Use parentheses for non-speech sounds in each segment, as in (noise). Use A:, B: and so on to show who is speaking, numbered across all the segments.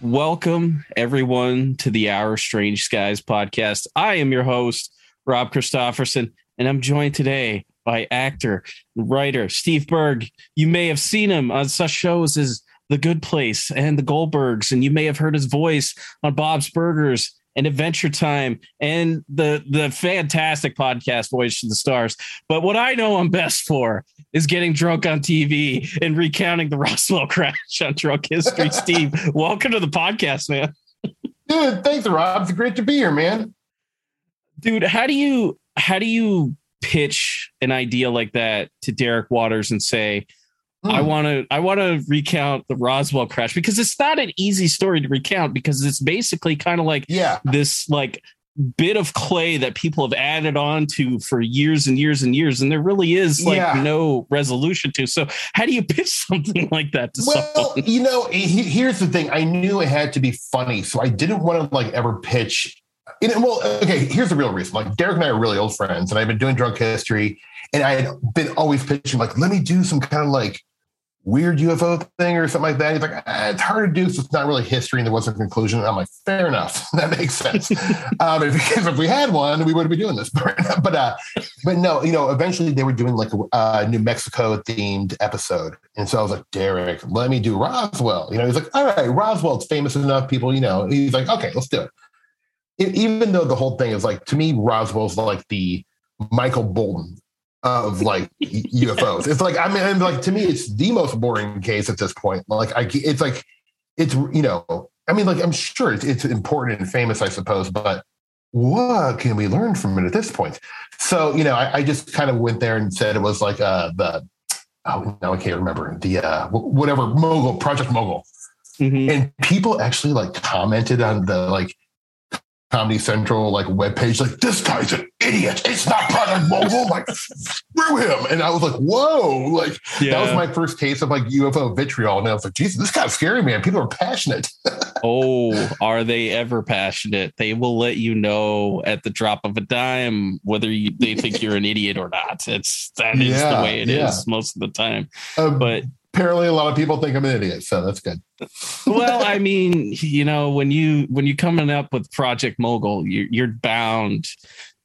A: Welcome, everyone, to the Our Strange Skies podcast. I am your host, Rob Christofferson, and I'm joined today by actor and writer Steve Berg. You may have seen him on such shows as The Good Place and The Goldbergs, and you may have heard his voice on Bob's Burgers and Adventure Time and the the fantastic podcast Voyage to the Stars. But what I know I'm best for is getting drunk on TV and recounting the (laughs) Roswell crash on Drunk History. (laughs) Steve, welcome to the podcast, man.
B: Dude, thanks, Rob. It's great to be here, man.
A: Dude, how do you how do you pitch an idea like that to Derek Waters and say, I
B: Hmm.
A: want to I want to recount the Roswell crash because it's not an easy story to recount because it's basically kind of like
B: Yeah.
A: this like bit of clay that people have added on to for years and years and years and there really is like
B: Yeah.
A: no resolution to so how do you pitch (laughs) something like that to
B: Well,
A: someone
B: you know, he- here's the thing. I knew it had to be funny, so I didn't want to like ever pitch. You know, well, okay. Here's the real reason. Like Derek and I are really old friends, and I've been doing drunk history, and I had been always pitching like, let me do some kind of like weird UFO thing or something like that. He's like, ah, it's hard to do, so it's not really history, and there wasn't a conclusion. And I'm like, fair enough, (laughs) that makes sense. (laughs) um, if, if we had one, we wouldn't be doing this. (laughs) but uh, but no, you know, eventually they were doing like a uh, New Mexico themed episode. And so I was like, Derek, let me do Roswell. You know, he's like, all right, Roswell's famous enough. People, you know, he's like, okay, let's do it. Even though the whole thing is like, to me, Roswell's like the Michael Bolton of like (laughs) UFOs. It's like, I mean, and like to me, it's the most boring case at this point. Like, I, it's like, it's, you know, I mean, like, I'm sure it's, it's important and famous, I suppose, but what can we learn from it at this point? So, you know, I, I just kind of went there and said it was like uh, the, oh, now I can't remember the, uh, whatever mogul, Project Mogul.
A: Mhm.
B: And people actually like commented on the like Comedy Central like webpage, like, this guy's an idiot. It's not Project Mogul. Like, screw him. And I was like, whoa, like, that was my first case of like UFO vitriol. And I was like, Jesus, this guy's scary, man. People are passionate. (laughs)
A: oh are they ever passionate they will let you know at the drop of a dime whether you, they think you're an idiot or not it's that is
B: Yeah,
A: the way it is
B: yeah.
A: most of the time
B: Um,
A: but
B: apparently, a lot of people think I'm an idiot. So that's good.
A: well i (laughs) mean you know when you when you coming up with project mogul you're, you're bound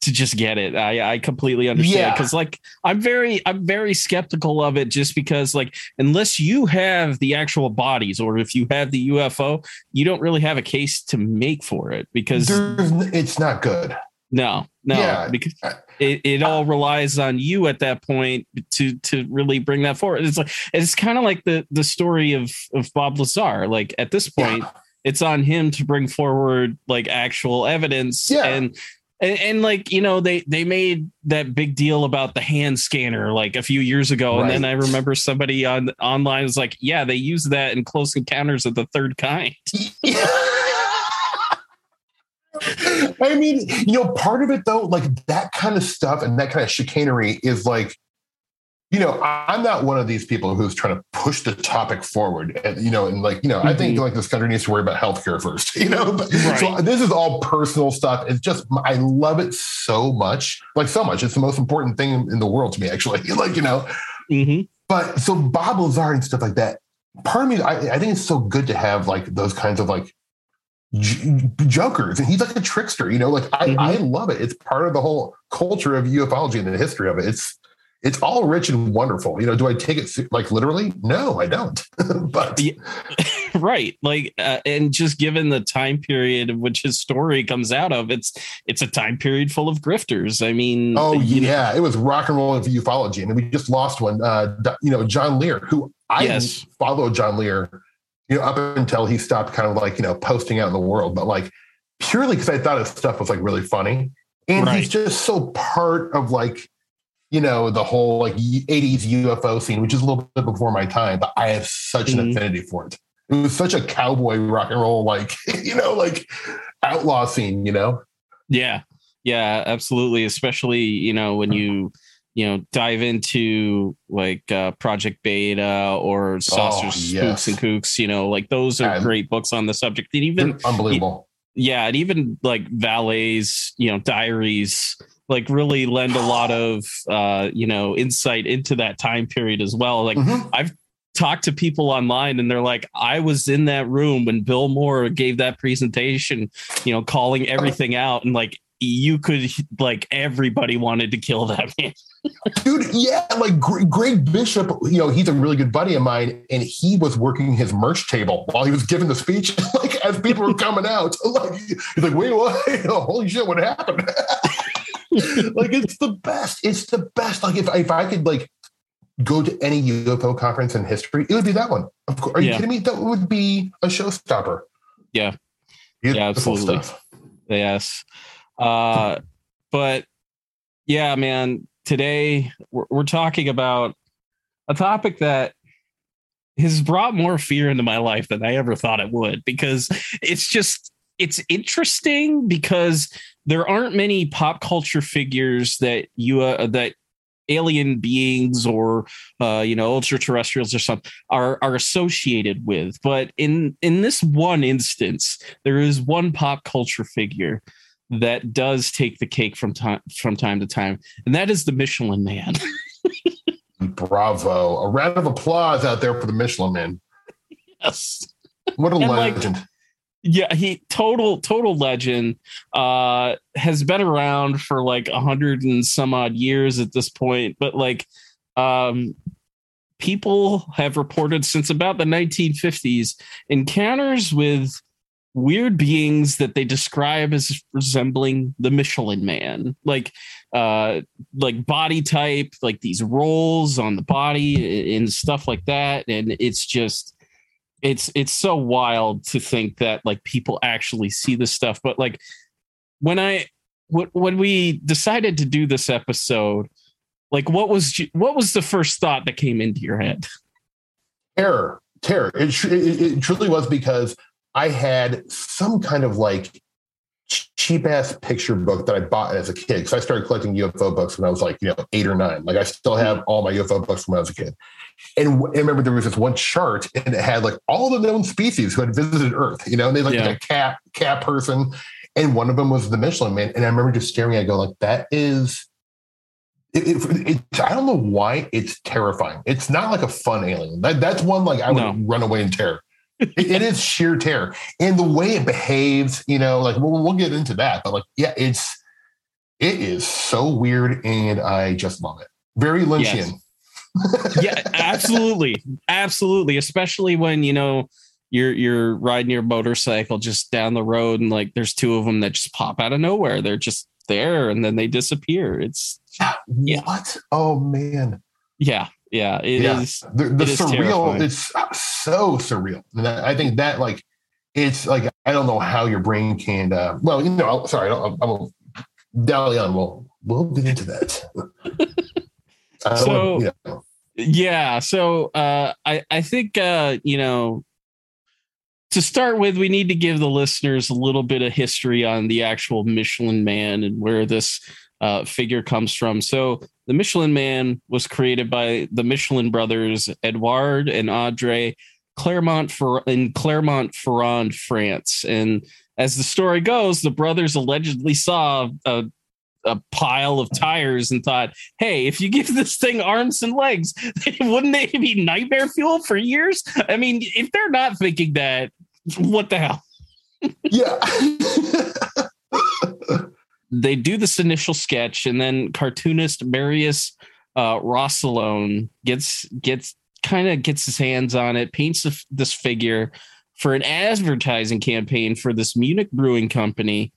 A: to just get it i i completely understand
B: Yeah.
A: because like i'm very i'm very skeptical of it just because like unless you have the actual bodies or if you have the ufo you don't really have a case to make for it because
B: There's, it's not good.
A: no no
B: Yeah.
A: because it, it all relies on you at that point to to really bring that forward it's like it's kind of like the the story of of bob lazar like at this point
B: Yeah.
A: it's on him to bring forward like actual evidence
B: Yeah.
A: and, and and like you know they they made that big deal about the hand scanner like a few years ago and then i remember somebody on online was like yeah they use that in close encounters of the third kind
B: I mean, you know, part of it though, like that kind of stuff and that kind of chicanery is like, you know, I'm not one of these people who's trying to push the topic forward. And, you know, and like, you know, I think
A: Mhm.
B: like this country needs to worry about healthcare first, (laughs) you know, but
A: Right.
B: so this is all personal stuff. It's just, I love it so much, like so much. It's the most important thing in the world to me, actually. (laughs) Like, you know,
A: hmm
B: but so Bob Lazar and stuff like that. Part of me, I, I think it's so good to have like those kinds of like j- jokers, and he's like a trickster. You know, like I,
A: Mhm.
B: I love it. It's part of the whole culture of ufology and the history of it. It's it's all rich and wonderful. You know, do I take it like literally? No, I don't. (laughs) but
A: Yeah. (laughs) right like uh, and just given the time period of which his story comes out of it's it's a time period full of grifters i mean
B: oh
A: you know-
B: yeah, it was rock and roll of ufology, and we just lost one. Uh, you know, John Lear, who I
A: Yes.
B: followed John Lear, you know, up until he stopped kind of like you know posting out in the world, but like purely because I thought his stuff was like really funny, and
A: Right.
B: he's just so part of like you know the whole like 80s UFO scene, which is a little bit before my time, but I have such an
A: Mhm.
B: affinity for it. It was such a cowboy rock and roll like (laughs) you know like outlaw scene, you know.
A: yeah Yeah, absolutely. Especially, you know, when you you know dive into like uh, Project Beta or Saucers,
B: Oh, yes.
A: Spooks and Kooks, you know, like those are great books on the subject. And even
B: unbelievable.
A: yeah, and even like Vallée's, you know, diaries, like really lend a lot of uh, you know, insight into that time period as well. Like
B: Mhm.
A: talked to people online and they're like, I was in that room when Bill Moore gave that presentation, you know, calling everything out and like you could like everybody wanted to kill that man. (laughs)
B: Dude, yeah, like Greg Bishop, you know, he's a really good buddy of mine, and he was working his merch table while he was giving the speech. (laughs) like as people were coming out, (laughs) like he's like, "Wait, what? Holy shit, what happened?" like it's the best. It's the best. Like if if I could like go to any UFO conference in history, it would be that one. Of course, are you
A: Yeah.
B: kidding me? That would be a showstopper.
A: Yeah.
B: Beautiful
A: Yeah, absolutely.
B: stuff.
A: Yes. Uh but yeah, man, today we're, we're talking about a topic that has brought more fear into my life than I ever thought it would because it's just it's interesting because there aren't many pop culture figures that you uh, that alien beings or uh, you know ultra-terrestrials or something are are associated with. But in in this one instance there is one pop culture figure that does take the cake from time from time to time and that is the michelin man (laughs)
B: Bravo! A round of applause out there for the Michelin Man.
A: yes
B: What a
A: And, like,
B: legend!
A: yeah he total total legend uh has been around for like a hundred and some odd years at this point but like um people have reported since about the 1950s encounters with weird beings that they describe as resembling the michelin man. Like uh like body type like these rolls on the body and stuff like that. And it's just it's it's so wild to think that like people actually see this stuff. But like when i when, we decided to do this episode like what was what was the first thought that came into your head?
B: Terror. Terror. It, it, it truly was because i had some kind of like cheap ass picture book that i bought as a kid because i started collecting ufo books when i was like you know eight or nine like i still mm-hmm. have all my ufo books from when i was a kid and I remember there was this one chart and it had like all the known species who had visited earth you know and they like
A: Yeah.
B: a cat cat person and one of them was the michelin man and i remember just staring at it go like that is it, it, it, I don't know why it's terrifying. It's not like a fun alien. That, that's one like I would
A: No.
B: run away in terror. It, it is sheer terror, and the way it behaves, you know, like we'll, we'll get into that. But like, yeah, it's it is so weird, and I just love it. Very Lynchian. (laughs)
A: yeah absolutely absolutely especially when you know you're you're riding your motorcycle just down the road and like there's two of them that just pop out of nowhere they're just there and then they disappear it's Yeah. (sighs)
B: What? Oh man,
A: yeah yeah it is.
B: Yeah. the, the
A: It is
B: surreal.
A: terrifying.
B: It's so surreal, and I think that like it's like I don't know how your brain can. Uh, well, you know, sorry, I don't. I won't dally on. We'll we'll get into that. (laughs)
A: So-
B: you know.
A: yeah so uh i i think uh you know to start with we need to give the listeners a little bit of history on the actual michelin man and where this uh figure comes from so the michelin man was created by the michelin brothers edouard and andre Clermont for in clermont ferrand france and as the story goes the brothers allegedly saw a a pile of tires and thought, hey, if you give this thing arms and legs, (laughs) wouldn't they be nightmare fuel for years? I mean, if they're not thinking that, what the hell?
B: yeah. (laughs)
A: They do this initial sketch, and then cartoonist Marius uh, Rossillon gets gets kind of gets his hands on it, paints this figure for an advertising campaign for this Munich brewing company.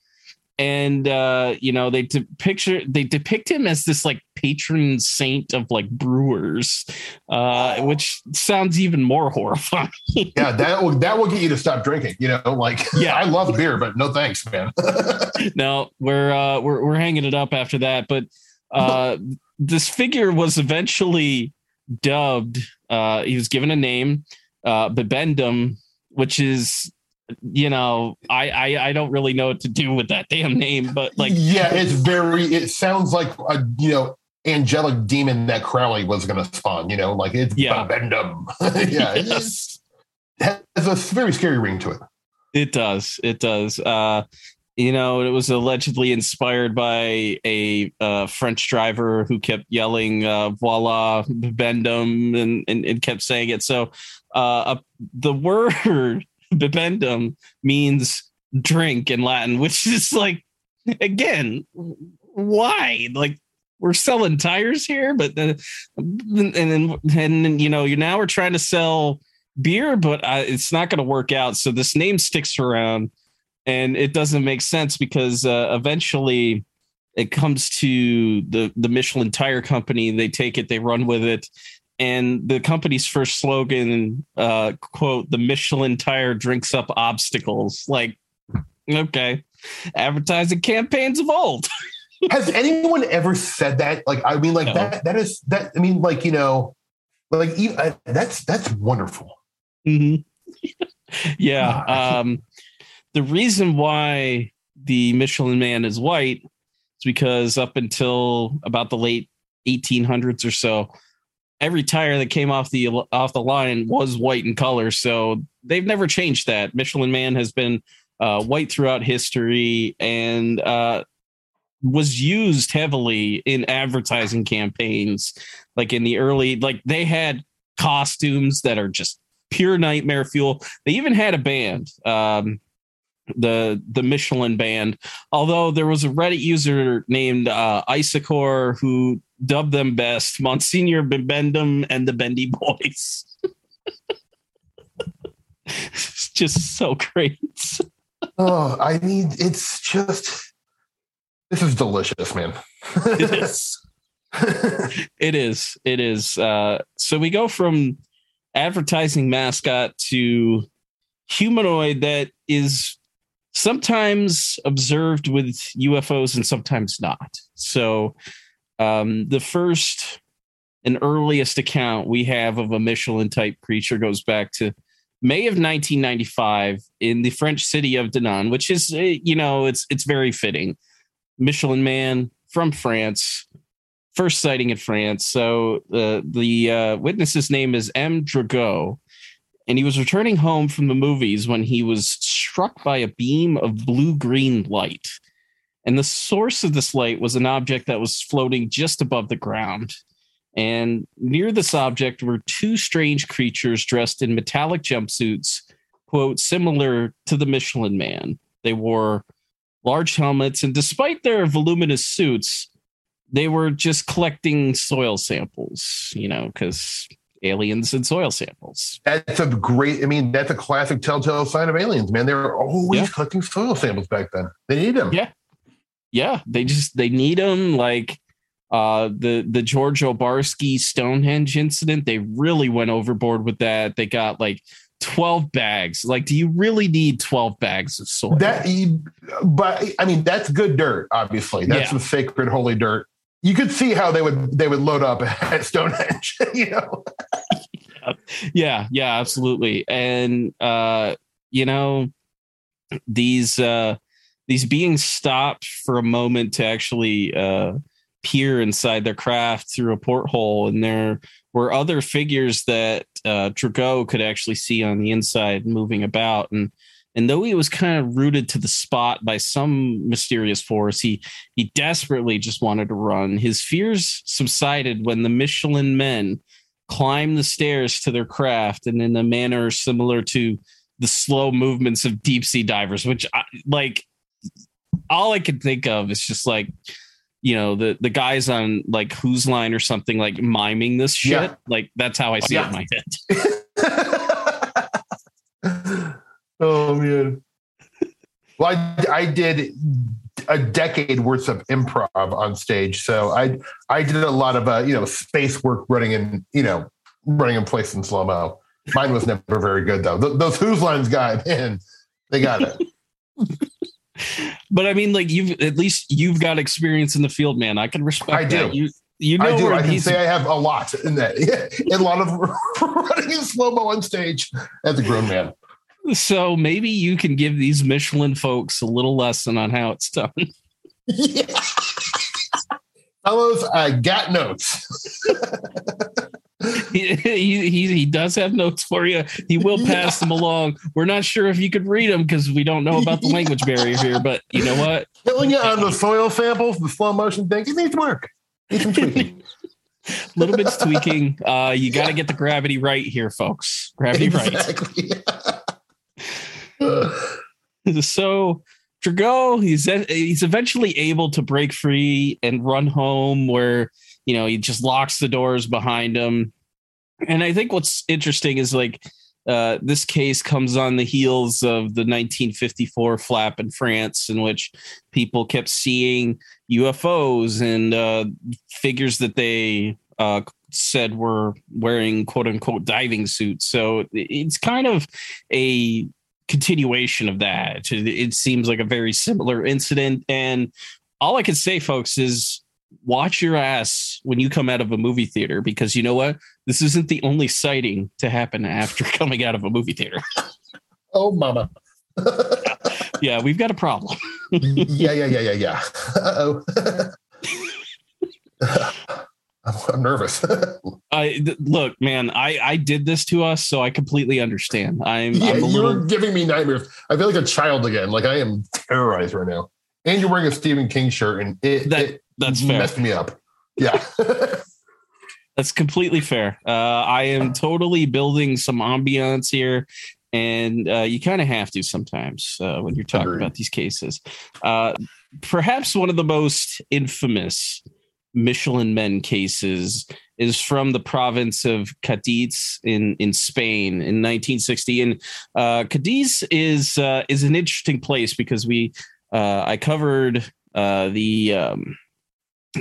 A: And uh, you know they de- picture they depict him as this like patron saint of like brewers, uh, which sounds even more horrifying. (laughs)
B: yeah, that will that will get you to stop drinking. You know, like (laughs)
A: Yeah.
B: I love beer, but no thanks, man. (laughs)
A: no, we're uh we're we're hanging it up after that, but uh this figure was eventually dubbed uh he was given a name uh Bibendum, which is you know, I, I I don't really know what to do with that damn name, but like,
B: yeah, it's very. It sounds like a you know angelic demon that Crowley was going to spawn. You know, like it's
A: Yeah.
B: Bendum. (laughs) yeah,
A: Yes.
B: it has a very scary ring to it.
A: It does. It does. Uh, you know, it was allegedly inspired by a uh, French driver who kept yelling uh, "Voila, bibendum" and, and and kept saying it. So, uh, the (laughs) word bibendum means drink in Latin, which is like, again, why? Like, we're selling tires here, but then, and then and you know, you now we're trying to sell beer, but uh, it's not going to work out. So this name sticks around, and it doesn't make sense because uh, eventually it comes to the the Michelin Tire Company. They take it, they run with it, and the company's first slogan, uh, quote, "The Michelin Tire drinks up obstacles." Like, okay, advertising campaigns of old. (laughs)
B: Has anyone ever said that? Like, I mean, like
A: No.
B: that. That is that. I mean, like you know, like uh, that's that's wonderful.
A: Mhm. (laughs) yeah. Um, the reason why the Michelin Man is white is because up until about the late 1800s or so, every tire that came off the off the line was white in color. So they've never changed that. Michelin Man has been uh, white throughout history and uh, was used heavily in advertising campaigns, like in the early, like they had costumes that are just pure nightmare fuel. They even had a band, um, the the Michelin band. Although there was a Reddit user named uh, Isacor who dubbed them best Monsignor Bibendum and the Bendy Boys. it's just so great.
B: Oh, I mean, it's just this is delicious, man.
A: It is. (laughs) It is. It is. Uh, so we go from advertising mascot to humanoid that is sometimes observed with UFOs and sometimes not. So um, the first and earliest account we have of a Michelin type creature goes back to May of 1995 in the French city of Dinan, which is, uh, you know, it's it's very fitting. Michelin man from France, first sighting in France. So uh, the uh, witness's name is M. Drago, and he was returning home from the movies when he was struck by a beam of blue green light. And the source of this light was an object that was floating just above the ground. And near this object were two strange creatures dressed in metallic jumpsuits, quote, similar to the Michelin man. They wore large helmets, and despite their voluminous suits, they were just collecting soil samples, you know, because aliens and soil samples.
B: That's a great. I mean, that's a classic telltale sign of aliens, man. They were always
A: Yeah.
B: collecting soil samples back then. They need them.
A: Yeah. Yeah, they just they need them like uh the the George Obarski Stonehenge incident. They really went overboard with that. They got like 12 bags. Like, do you really need 12 bags of soil?
B: That, but I mean, that's good dirt. Obviously, that's
A: Yeah.
B: the sacred, holy dirt. You could see how they would they would load up (laughs) at Stonehenge. (laughs) you know,
A: yeah yeah absolutely and uh you know these uh these beings stopped for a moment to actually uh peer inside their craft through a porthole and there were other figures that uh Drago could actually see on the inside moving about. And and though he was kind of rooted to the spot by some mysterious force he he desperately just wanted to run. His fears subsided when the michelin men climbed the stairs to their craft and in a manner similar to the slow movements of deep sea divers which I, like all i can think of is just like you know the the guys on like whose line or something like miming this shit
B: Yeah.
A: like that's how i see it in my head (laughs)
B: oh man. Well, I, I did a decade worth of improv on stage, so I I did a lot of uh, you know space work running in you know running in place in slow mo. Mine was never very good though. Th- those Whose lines guy, (laughs) man, they got it.
A: But i mean like you've at least you've got experience in the field man i can respect
B: I do.
A: that. you you know
B: I do. I can say I have a lot in that. (laughs) a lot of (laughs) running in slow mo on stage as a grown man.
A: So maybe you can give these Michelin folks a little lesson on how it's done.
B: Yeah. (laughs) Fellows, I got notes. (laughs)
A: he, he, he does have notes for you. He will pass them along. We're not sure if you could read them because we don't know about the (laughs) language barrier here. But you know what?
B: Killing it on the soil samples, the slow motion thing, it needs work. Needs some tweaking.
A: A (laughs) little bit's tweaking. Uh, you got to get the gravity right here, folks. Gravity
B: exactly.
A: right. so Drago, he's he's eventually able to break free and run home where you know he just locks the doors behind him. And I think what's interesting is like uh, this case comes on the heels of the 1954 flap in France, in which people kept seeing UFOs and uh, figures that they uh, said were wearing quote unquote diving suits. So it's kind of a continuation of that. It seems like a very similar incident. And all I can say, folks, is watch your ass when you come out of a movie theater because you know what? This isn't the only sighting to happen after (laughs) coming out of a movie theater. (laughs)
B: oh, mama.
A: yeah. (laughs) yeah, we've got a problem.
B: yeah, yeah, yeah, yeah, yeah. Uh oh. I'm nervous.
A: I th- look, man. I I did this to us, so I completely understand. I'm.
B: Yeah,
A: I'm
B: you're little... giving me nightmares. I feel like a child again. Like I am terrorized right now. And you're wearing a Stephen King shirt, and it
A: that
B: it
A: that's fair.
B: messed me up. Yeah. (laughs)
A: that's completely fair. Uh, I am totally building some ambiance here, and uh, you kind of have to sometimes uh, when you're talking Agreed. about these cases. Uh, perhaps one of the most infamous Michelin Men cases is from the province of Cadiz in in Spain in 1960. And uh, Cadiz is uh, is an interesting place because we uh, I covered uh, the um,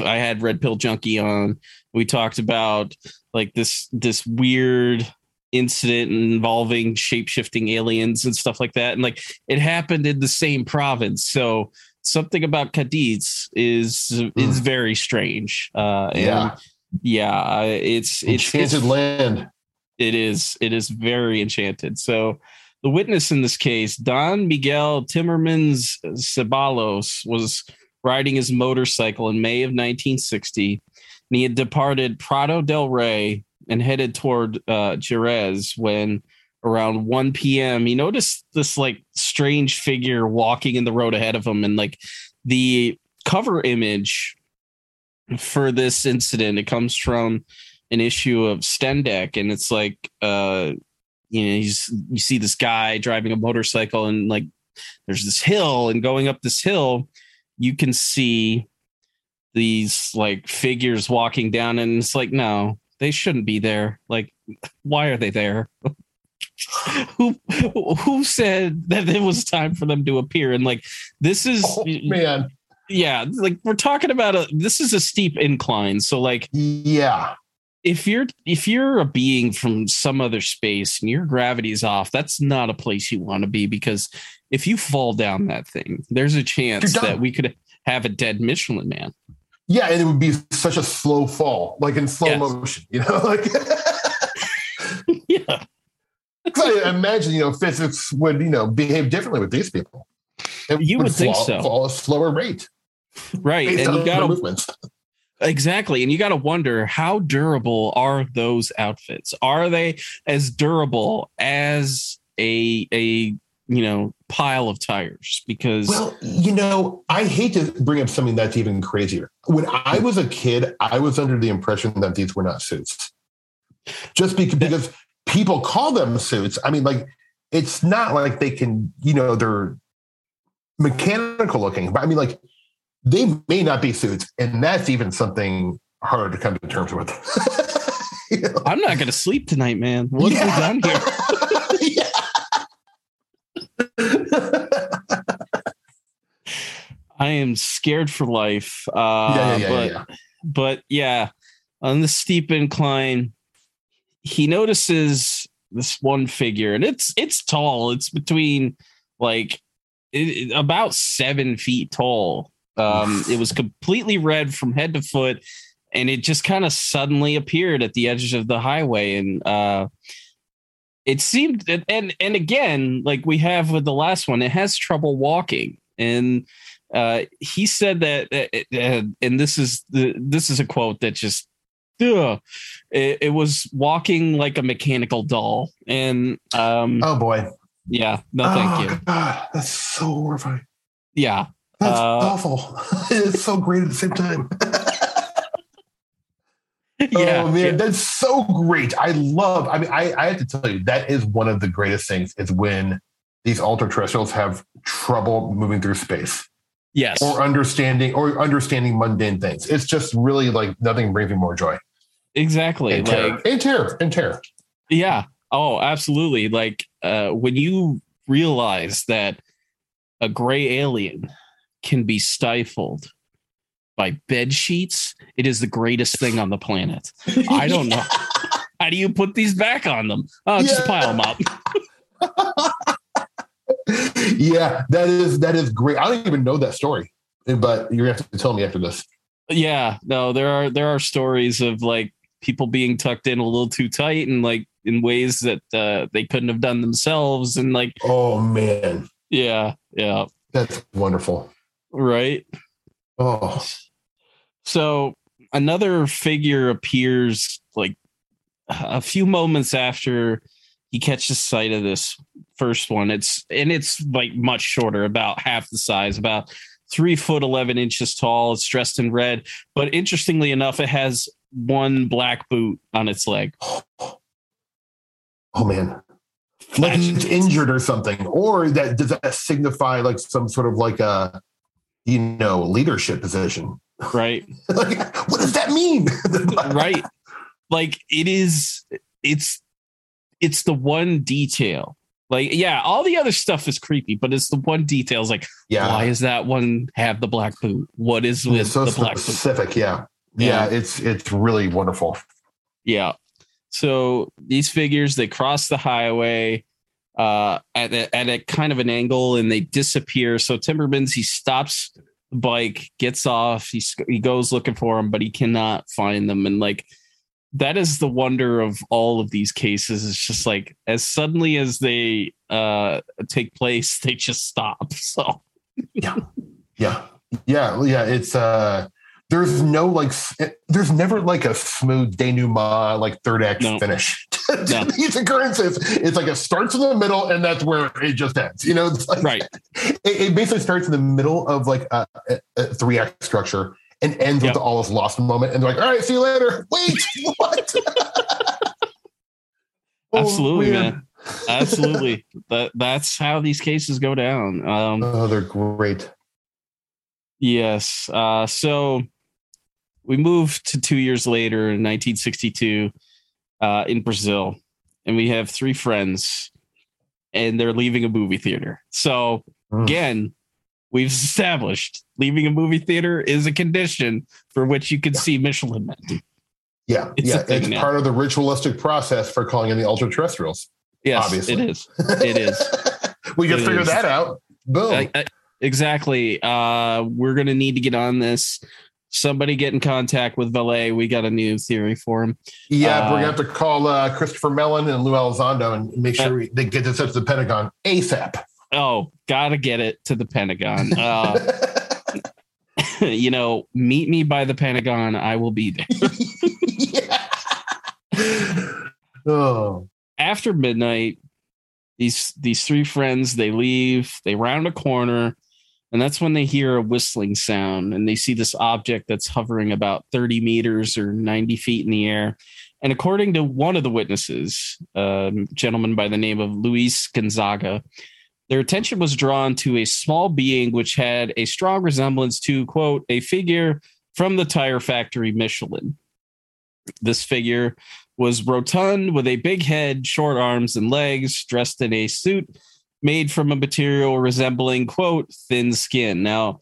A: I had Red Pill Junkie on. We talked about like this this weird incident involving shape shifting aliens and stuff like that, and like it happened in the same province. So something about Cadiz is is mm. very strange. Uh, yeah, yeah, it's
B: enchanted
A: it's,
B: land.
A: It is. It is very enchanted. So. The witness in this case, Don Miguel Timmermans Ceballos, was riding his motorcycle in May of 1960, and he had departed Prado del Rey and headed toward uh, Jerez when around 1 p.m. He noticed this like strange figure walking in the road ahead of him, and like the cover image for this incident, it comes from an issue of Stendek, and it's like uh you know he's you see this guy driving a motorcycle and like there's this hill and going up this hill you can see these like figures walking down and it's like no they shouldn't be there. Like why are they there? (laughs) Who who said that it was time for them to appear? And like this is
B: oh, man.
A: Yeah like we're talking about a this is a steep incline so like
B: yeah
A: if you're if you're a being from some other space and your gravity's off that's not a place you want to be because if you fall down that thing there's a chance that we could have a dead michelin man
B: yeah and it would be such a slow fall like in slow yes. motion you know (laughs) like (laughs)
A: yeah
B: I imagine, you know, physics would, you know, behave differently with these people.
A: It you would, would think
B: fall,
A: so.
B: Fall a slower rate.
A: Right. And you got movements. Exactly. And you got to wonder how durable are those outfits? Are they as durable as a a you know pile of tires because
B: well you know i hate to bring up something that's even crazier when i was a kid i was under the impression that these were not suits just because, because people call them suits. I mean, like it's not like they can, you know, they're mechanical looking, but I mean, like they may not be suits, and that's even something hard to come to terms with. (laughs)
A: you know? I'm not going to sleep tonight, man. What yeah. we done here? (laughs) (laughs) I am scared for life. Uh, yeah, yeah, but, yeah. but yeah, on the steep incline, he notices this one figure, and it's it's tall. It's between like it, about seven feet tall. Um, it was completely red from head to foot, and it just kind of suddenly appeared at the edge of the highway. And uh, it seemed and and again like we have with the last one it has trouble walking and uh he said that uh, and this is the this is a quote that just ugh, it, it was walking like a mechanical doll and um
B: oh boy.
A: yeah no thank
B: oh,
A: you.
B: God, that's so horrifying.
A: Yeah
B: that's
A: Uh,
B: awful (laughs) it's so great at the same time (laughs)
A: yeah
B: oh man,
A: yeah.
B: that's so great. I love. I mean, I, I have to tell you that is one of the greatest things is when these ultra terrestrials have trouble moving through space
A: yes
B: or understanding or understanding mundane things. It's just really like nothing brings me more joy
A: exactly
B: and
A: like
B: terror and terror and terror.
A: Yeah. Oh, absolutely. Like uh, when you realize that a gray alien can be stifled by bed sheets, it is the greatest thing on the planet. I don't know. (laughs) How do you put these back on them? Oh, just
B: Yeah.
A: pile them up. (laughs)
B: yeah, that is that is great. I don't even know that story, but you're gonna have to tell me after this.
A: Yeah. No, there are there are stories of like people being tucked in a little too tight and like in ways that uh, they couldn't have done themselves and like
B: Oh man,
A: yeah, yeah,
B: that's wonderful.
A: Right.
B: Oh,
A: So another figure appears like a few moments after he catches sight of this first one. It's and it's like much shorter, about half the size, about three foot eleven inches tall. It's dressed in red, but interestingly enough, it has one black boot on its leg.
B: oh man. Like he's injured or something, or that does that signify like some sort of like a you know leadership position?
A: Right, (laughs)
B: like, what does that mean? (laughs)
A: right. Like it is. It's it's the one detail. Like yeah, all the other stuff is creepy, but it's the one detail. Is like
B: Yeah,
A: why is that one have the black boot? What is with
B: so
A: the black boot?
B: specific. Yeah. yeah,
A: Yeah.
B: It's it's really wonderful.
A: Yeah. So these figures they cross the highway uh, at a, at a kind of an angle and they disappear. So Timmermans he stops the bike, gets off, he he goes looking for them, but he cannot find them. And like that is the wonder of all of these cases. It's just like as suddenly as they uh, take place, (laughs) they just stop. So
B: yeah, Yeah, yeah, yeah. It's uh, there's no like, s- there's never like a smooth denouement, like third act
A: No.
B: finish. (laughs) to
A: No.
B: These occurrences, it's like it starts in the middle and that's where it just ends. You know, it's like
A: right, (laughs)
B: it, it basically starts in the middle of like a, a, three act structure and ends
A: Yep.
B: with the all is lost moment. And they're like, all right, see you later. (laughs) Wait, what? Oh,
A: Absolutely, man. absolutely. that that's how these cases go down. Um,
B: Oh, they're great.
A: Yes. Uh, so we moved to two years later in 1962 uh, in Brazil, and we have three friends, and they're leaving a movie theater. So
B: Mm.
A: again, we've established leaving a movie theater is a condition for which you can see Michelin Men.
B: Yeah,
A: It's
B: yeah. It's
A: now.
B: part of the ritualistic process for calling in the ultra terrestrials.
A: Yes,
B: Obviously.
A: it is. It is. (laughs)
B: we can
A: It
B: figured
A: is.
B: that out. Boom.
A: I- I- exactly. Uh, we're gonna need to get on this. Somebody get in contact with Vallée. We got a new theory for him.
B: yeah,
A: uh,
B: we're gonna have to call uh, Christopher Mellon and Lou Elizondo and make sure we, they get this up to the Pentagon ASAP.
A: Oh, gotta get it to the Pentagon. (laughs) Uh, (laughs) you know, meet me by the Pentagon. I will be there. (laughs)
B: Oh,
A: After midnight, these these three friends they leave. They round a corner, and that's when they hear a whistling sound, and they see this object that's hovering about thirty meters or ninety feet in the air. And according to one of the witnesses, a gentleman by the name of Luis Gonzaga, their attention was drawn to a small being which had a strong resemblance to, quote, a figure from the tire factory Michelin. This figure was rotund with a big head, short arms and legs, dressed in a suit made from a material resembling, quote, thin skin. Now,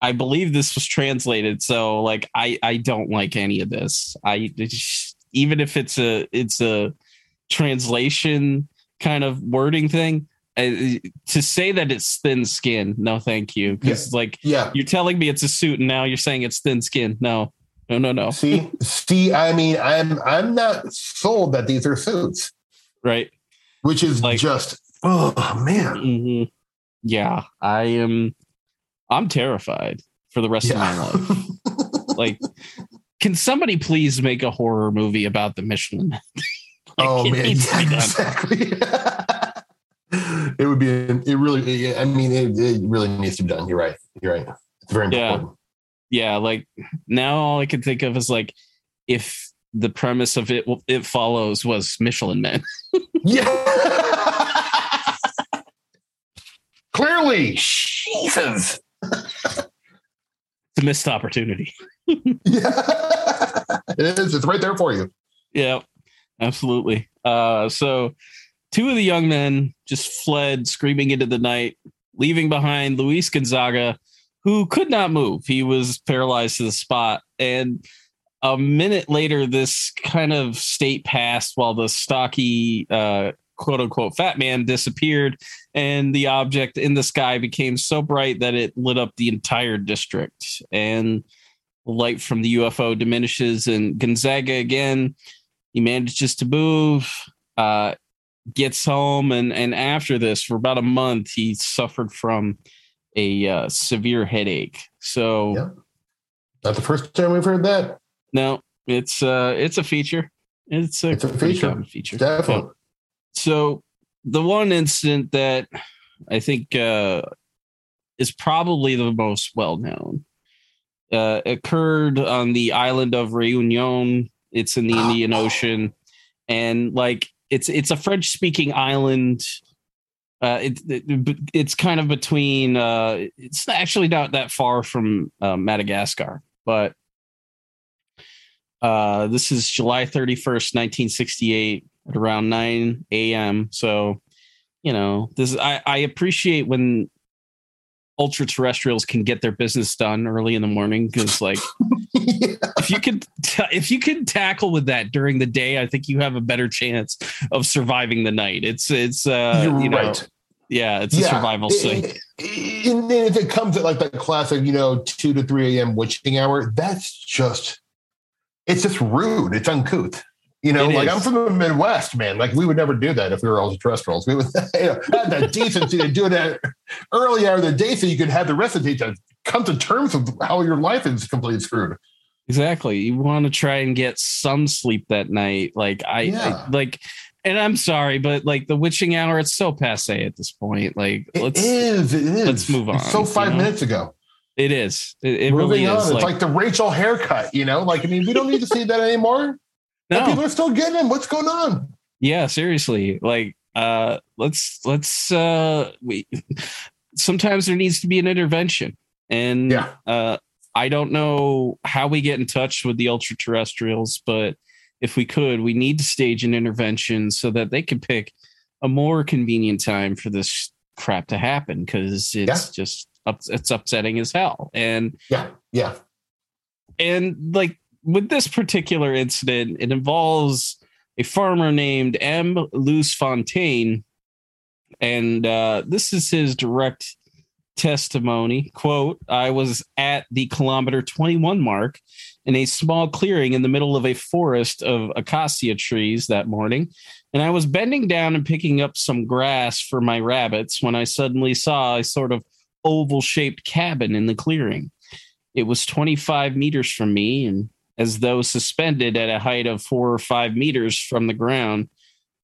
A: I believe this was translated, so like I I don't like any of this. I even if it's a it's a translation kind of wording thing, uh, to say that it's thin skin, no, thank you. Because like
B: yeah.
A: you're telling me it's a suit, and now you're saying it's thin skin. No, no, no, no.
B: See, see, I mean, I'm I'm not sold that these are suits.
A: Right.
B: which is
A: Like-
B: just oh man.
A: Mhm. Yeah, I am. I'm terrified for the rest of my life. (laughs) Like, can somebody please make a horror movie about the Michelin? Man? (laughs) Like,
B: oh man,
A: needs to be
B: yeah, exactly. it would be. It really. I mean, it, it really needs to be done. You're right. You're right. It's very
A: Yeah.
B: important.
A: yeah like now all i can think of is like if the premise of it it follows was michelin man (laughs)
B: Yeah. Clearly, Jesus.
A: it's a missed opportunity (laughs)
B: Yeah. it is. It's right there for you.
A: yeah absolutely uh so two of the young men just fled screaming into the night leaving behind luis gonzaga who could not move he was paralyzed to the spot and a minute later this kind of state passed while the stocky uh quote unquote fat man disappeared and the object in the sky became so bright that it lit up the entire district and light from the ufo diminishes and gonzaga again he manages to move uh gets home and and after this for about a month he suffered from a uh, severe headache so
B: Yeah. Not the first time we've heard that.
A: no it's uh it's a feature it's a,
B: It's a feature.
A: feature
B: Definitely.
A: so the one incident that I think uh, is probably the most well known uh, occurred on the island of Reunion. It's in the
B: Oh.
A: Indian Ocean, and like it's it's a French speaking island. Uh, it, it, it's kind of between. Uh, it's actually not that far from uh, Madagascar, but uh, this is July thirty first, nineteen sixty eight at around 9 a.m. So, you know, this I, I appreciate when ultra terrestrials can get their business done early in the morning because like (laughs) if you could t- if you can tackle with that during the day, I think you have a better chance of surviving the night. It's it's uh
B: You're
A: you know
B: right.
A: yeah, it's a survival thing.
B: And then if it comes at like that classic, you know, two to three a.m. witching hour, that's just it's just rude. It's uncouth. You know,
A: It
B: like
A: is.
B: I'm from the Midwest, man. Like we would never do that if we were all extraterrestrials. We would (laughs) you know, have the decency to do that early hour of the day so you could have the rest of the day to come to terms with how your life is completely screwed.
A: Exactly. You want to try and get some sleep that night. Like I,
B: Yeah.
A: I like and I'm sorry, but like the witching hour, it's so passe at this point. Like
B: It
A: let's
B: is. It is.
A: let's move
B: It's
A: on,
B: so
A: you
B: five
A: know?
B: minutes ago.
A: it is. It, it really
B: on.
A: is.
B: It's
A: Like,
B: like, the Rachel haircut, you know? Like, I mean, we don't need to see that anymore. And people are still getting them. What's going on?
A: yeah, seriously. Like uh let's let's uh we sometimes there needs to be an intervention. And
B: Yeah.
A: uh I don't know how we get in touch with the ultra terrestrials, but if we could, we need to stage an intervention so that they can pick a more convenient time for this crap to happen because it's just up, it's upsetting as hell. And
B: Yeah. Yeah.
A: and like with this particular incident, it involves a farmer named M. Luce Fontaine, and uh, this is his direct testimony. "Quote: I was at the kilometer 21 mark in a small clearing in the middle of a forest of acacia trees that morning, and I was bending down and picking up some grass for my rabbits when I suddenly saw a sort of oval-shaped cabin in the clearing." It was 25 meters from me and as though suspended at a height of four or five meters from the ground.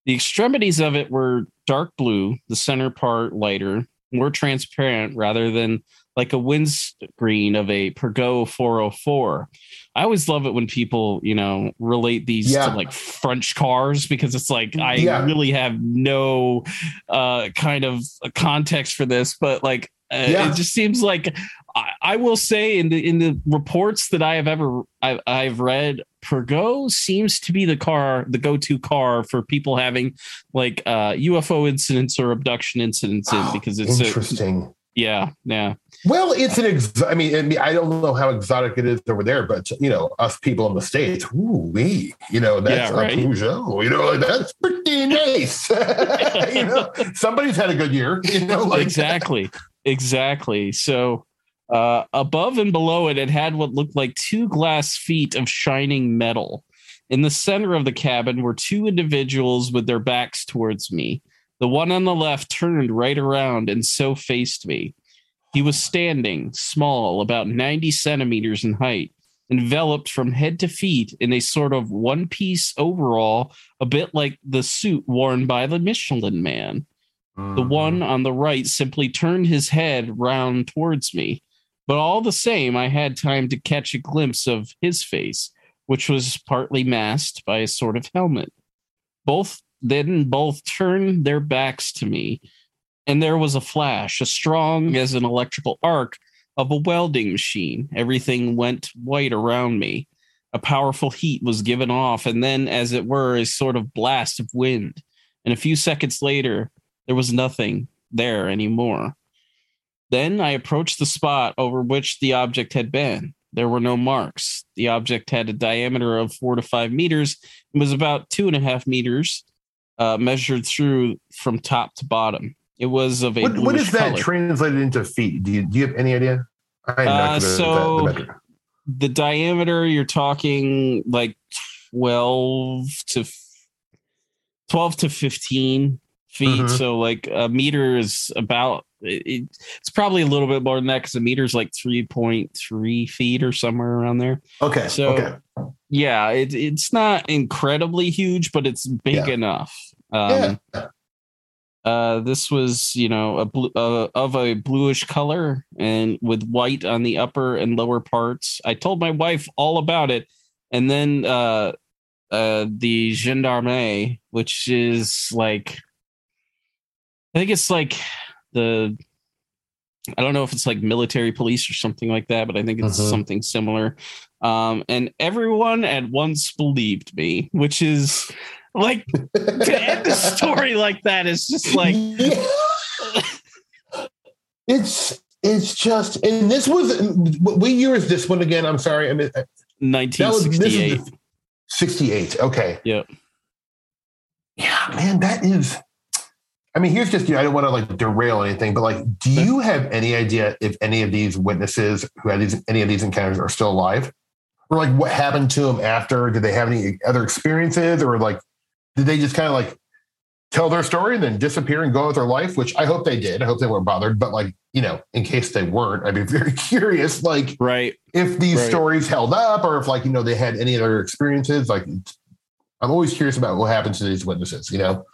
A: The extremities of it were dark blue, the center part lighter, more transparent rather than like a windscreen of a Peugeot 404. I always love it when people, you know, relate these
B: Yeah.
A: to like French cars because it's like I
B: Yeah.
A: really have no uh kind of context for this, but like uh,
B: Yeah.
A: it just seems like I, I will say in the in the reports that I have ever I, I've read, Peugeot seems to be the car, the go-to car for people having like uh, UFO incidents or abduction incidents
B: Oh,
A: because it's a,
B: interesting.
A: yeah, yeah,
B: well, it's an ex- I mean, I mean, I don't know how exotic it is over there, but you know, us people in the states, ooh, we, you know, that's
A: Yeah, right.
B: a Peugeot, you know, like that's pretty nice. (laughs) you know, (laughs) somebody's had a good year, you know, like
A: exactly, exactly. So uh, above and below it, it had what looked like two glass feet of shining metal. In the center of the cabin were two individuals with their backs towards me. The one on the left turned right around and so faced me. He was standing, small, about 90 centimeters in height, enveloped from head to feet in a sort of one piece overall, a bit like the suit worn by the Michelin man. The one on the right simply turned his head round towards me. But all the same, I had time to catch a glimpse of his face, which was partly masked by a sort of helmet. Both then both turned their backs to me, and there was a flash, as strong as an electrical arc of a welding machine. Everything went white around me. A powerful heat was given off, and then, as it were, a sort of blast of wind. And a few seconds later, there was nothing there anymore. Then I approached the spot over which the object had been. There were no marks. The object had a diameter of four to five meters and was about two and a half meters, uh, measured through from top to bottom. It was of a
B: what, what is that
A: color.
B: translated into feet? Do you do you have any idea? I am
A: Uh,
B: not good at
A: so-
B: the
A: the diameter you're talking like 12 to 12 to 15 feet
B: Mhm.
A: so like a meter is about it, it- it's probably a little bit more than that because a meter is like 3.3 feet or somewhere around there
B: Okay.
A: so-
B: okay.
A: yeah it, it's not incredibly huge but it's big
B: Yeah.
A: enough um,
B: yeah.
A: uh, this was, you know, a blue, uh, of a bluish color and with white on the upper and lower parts. I told my wife all about it, and then uh, uh, the gendarme, which is like, I think it's like the, I don't know if it's like military police or something like that, but I think it's
B: Mhm.
A: something similar. Um, and everyone at once believed me, which is like to end the (laughs) story like that is just like
B: Yeah. it's it's just and this was what year is this one again? I'm sorry. I mean that was this
A: 1968.
B: is the 68. Okay.
A: Yep.
B: Yeah, man, that is I mean, here's just you know, I don't want to like derail anything, but like, do you have any idea if any of these witnesses who had these any of these encounters are still alive? Or like what happened to them after? Did they have any other experiences? Or like did they just kind of like tell their story and then disappear and go with their life? Which I hope they did. I hope they weren't bothered. But like, you know, in case they weren't, I'd be (laughs) very curious, like
A: Right.
B: if these
A: Right.
B: stories held up or if like, you know, they had any other experiences. Like I'm always curious about what happens to these witnesses, you know?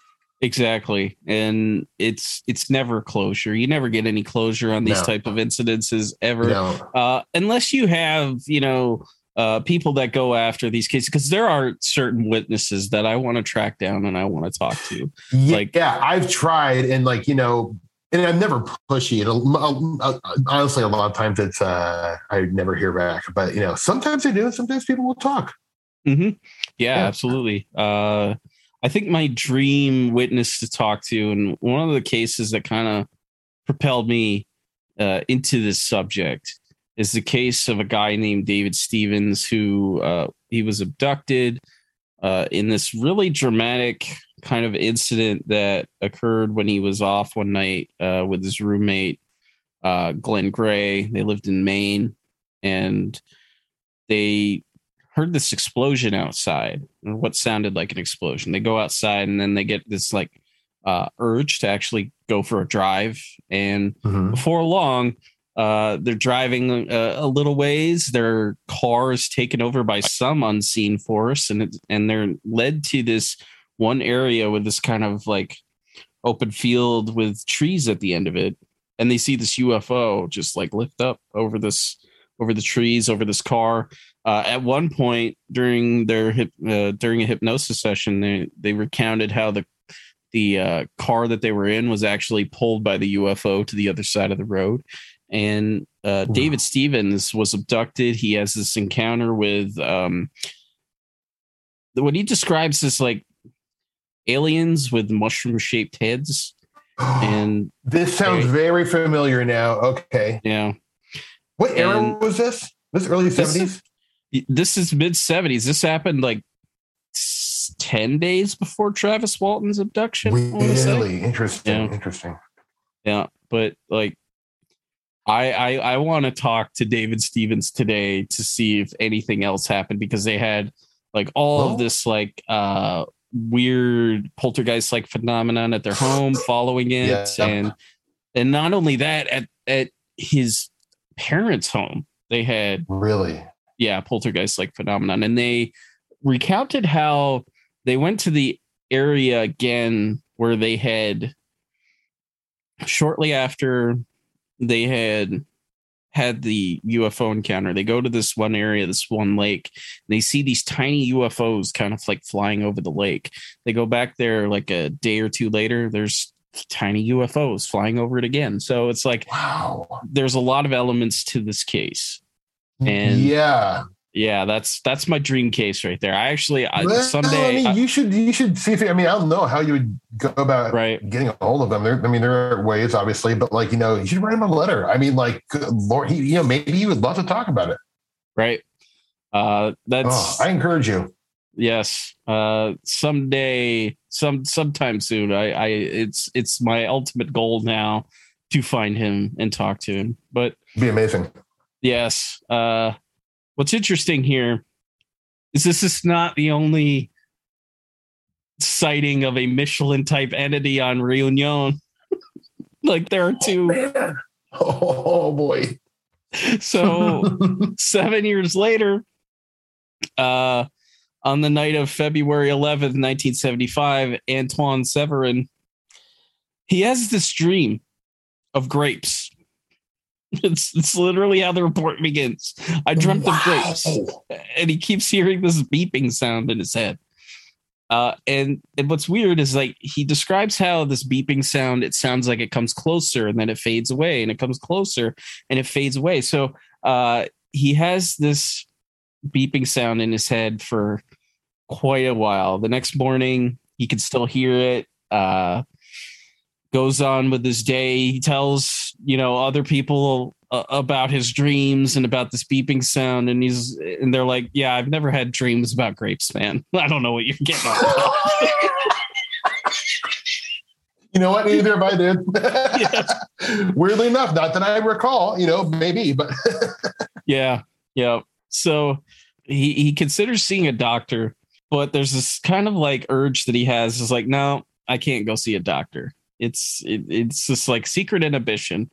A: Exactly. And it's it's never closure. You never get any closure on these
B: No.
A: type of incidences ever.
B: Know,
A: Uh unless you have, you know, uh people that go after these cases because there are certain witnesses that I want to track down and I want to talk to.
B: Yeah,
A: Like-
B: yeah, I've tried, and like you know, and I'm never pushy. And a- a- honestly, a lot of times it's uh, I never hear back. But you know, sometimes they do. and Sometimes people will talk.
A: hmm Yeah,
B: Yeah.
A: absolutely. Uh, I think my dream witness to talk to, and one of the cases that kind of propelled me uh, into this subject, is the case of a guy named David Stevens who uh, he was abducted uh, in this really dramatic kind of incident that occurred when he was off one night uh, with his roommate uh, Glenn Gray. They lived in Maine, and they heard this explosion outside what sounded like an explosion. They go outside and then they get this like uh urge to actually go for a drive. And before long uh they're driving a, a little ways. Their car is taken over by some unseen force and it, and they're led to this one area with this kind of like open field with trees at the end of it. And they see this UFO just like lift up over this over the trees over this car uh, at one point during their hip, uh, during a hypnosis session, they they recounted how the the uh, car that they were in was actually pulled by the UFO to the other side of the road, and uh,
B: Wow.
A: David Stevens was abducted. He has this encounter with um, what he describes as like aliens with mushroom shaped heads, (gasps) and
B: this sounds very familiar now. Okay,
A: yeah,
B: what era
A: And-
B: was this? This early seventies.
A: This is mid 70s. This happened like 10 days before Travis Walton's abduction. I wanna say.
B: Really interesting.
A: Yeah.
B: Interesting.
A: Yeah, but like I I I want to talk to David Stevens today to see if anything else happened because they had like all
B: Oh.
A: of this like uh weird poltergeist like phenomenon at their home following it
B: Yeah.
A: and and not only that at at his parents home they had
B: Really?
A: Yeah poltergeist like phenomenon. And they recounted how they went to the area again where they had shortly after they had had the UFO encounter they go to this one area this one lake they see these tiny UFOs kind of like flying over the lake. They go back there like a day or two later there's tiny UFOs flying over it again. So it's like
B: Wow.
A: there's a lot of elements to this case And-
B: yeah.
A: yeah, that's that's my dream case right there. I actually I,
B: Well,
A: someday,
B: I mean,
A: I-
B: you should you should see if I mean I don't know how you would go about
A: right?
B: getting a hold of them. There, I mean, there are ways, obviously, but like you know, you should write him a letter. I mean, like, Lord, he, you know, maybe he would love to talk about it.
A: Right. Uh, that's
B: Oh, I encourage you.
A: yes. Uh, someday, some sometime soon. I, I, it's it's my ultimate goal now to find him and talk to him. But
B: It'd be amazing.
A: Yes, uh, what's interesting here is this is not the only sighting of a Michelin type entity on Reunion. (laughs) like there are two.
B: Man. Oh boy.
A: So (laughs) seven years later, uh, on the night of February 11th, 1975, Antoine Severin, he has this dream of grapes. (laughs) It's, it's literally how the report begins. I dreamt of grapes, and he keeps hearing this beeping sound in his head. Uh, and, and what's weird is like he describes how this beeping sound, it sounds like it comes closer and then it fades away and it comes closer and it fades away. So uh, he has this beeping sound in his head for quite a while. The next morning, he can still hear it. Uh, goes on with his day. He tells you know other people uh, about his dreams and about this beeping sound, and he's and they're like, "Yeah, I've never had dreams about grapes, man. (laughs) I don't know what you're getting at." (laughs)
B: You know what? Neither have I did. (laughs) Weirdly enough, not that I recall. You know, maybe, but
A: Yeah, yeah. So he he considers seeing a doctor, but there's this kind of like urge that he has is like, no, I can't go see a doctor. It's it, it's just like secret inhibition.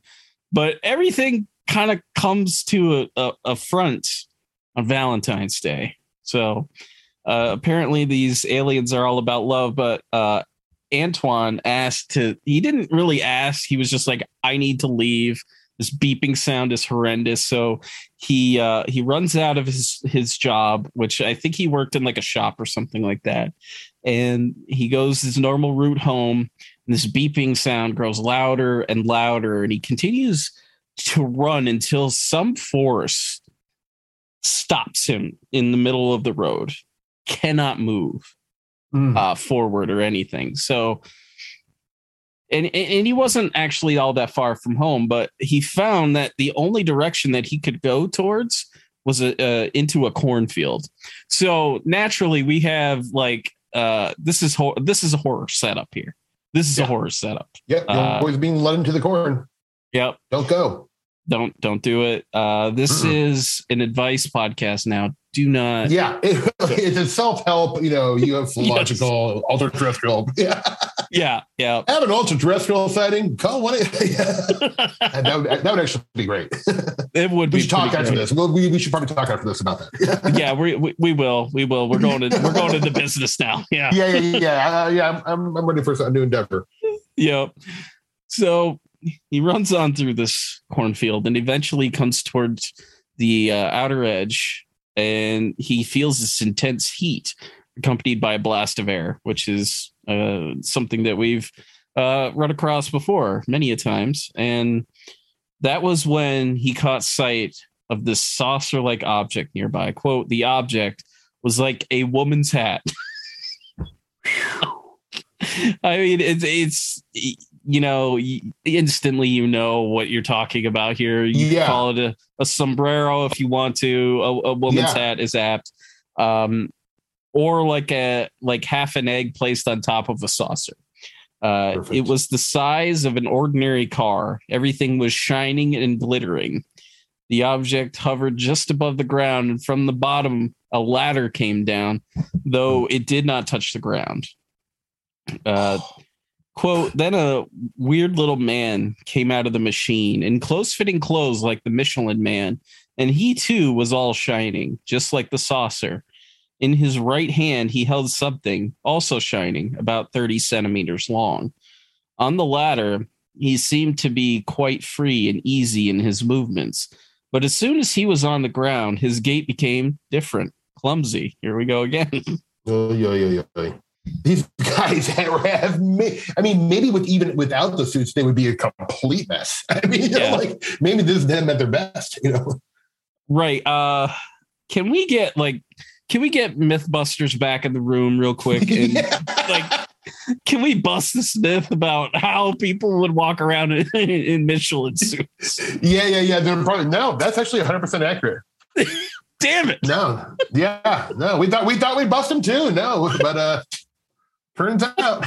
A: But everything kind of comes to a, a, a front on Valentine's Day. So uh, apparently these aliens are all about love, but uh, Antoine asked to. He didn't really ask. He was just like, I need to leave. This beeping sound is horrendous. So he uh he runs out of his his job which i think he worked in like a shop or something like that and he goes his normal route home and this beeping sound grows louder and louder and he continues to run until some force stops him in the middle of the road cannot move
B: Mm.
A: uh, forward or anything. So, and and he wasn't actually all that far from home, but he found that the only direction that he could go towards was a, uh, into a cornfield. So naturally, we have like uh, this is hor- this is a horror setup here. This is a horror setup.
B: yep,
A: Uh,
B: always being led into the corn.
A: Yep.
B: Don't go.
A: Don't don't do it. Uh, this
B: Mm-mm.
A: is an advice podcast now. Do not.
B: Yeah, it, (laughs) it's a self help. You know, (laughs) ufological, ultra terrestrial. Yeah, (laughs)
A: Yeah. Yeah.
B: have an ultra terrestrial sighting. Call one. Yeah. (laughs) That, would, that would actually be great.
A: it would be
B: we should talk after
A: great.
B: this. Well, we, we should probably talk after this about that. (laughs)
A: yeah, we, we we will. We will. We're going to we're going into business now. (laughs) Yeah.
B: yeah, yeah, yeah. Uh, yeah, I'm, I'm, I'm ready for a new endeavor.
A: Yep. So he runs on through this cornfield and eventually comes towards the uh, outer edge and he feels this intense heat accompanied by a blast of air, which is uh, something that we've uh, run across before many a times. And that was when he caught sight of this saucer like object nearby. Quote, the object was like a woman's hat. (laughs) I mean, it's it's you know instantly you know what you're talking about here. You
B: Yeah.
A: call it a, a sombrero if you want to. A, a woman's
B: Yeah.
A: hat is apt, um, or like a like half an egg placed on top of a saucer. Uh, it was the size of an ordinary car. Everything was shining and glittering. The object hovered just above the ground, and from the bottom, a ladder came down, though it did not touch the ground. Uh, (sighs) quote Then a weird little man came out of the machine in close fitting clothes like the Michelin man, and he too was all shining, just like the saucer. In his right hand, he held something also shining, about 30 centimeters long. On the ladder, he seemed to be quite free and easy in his movements. But as soon as he was on the ground, his gait became different, clumsy. Here we go again.
B: Yeah, yeah, yeah. These (laughs) guys have, have I mean, maybe with even without the suits, they would be a complete mess. (laughs) I mean, yeah. know, like maybe this is them at their best, you know?
A: Right. Uh, can we get like, can we get Mythbusters back in the room real quick? (laughs) And yeah. like, can we bust this myth about how people would walk around in, in Michelin suits?
B: Yeah, yeah, yeah. They're probably no. That's actually 100 percent accurate.
A: Damn it!
B: No, yeah, no. We thought we thought we'd bust them too. No, but uh, turns out (laughs)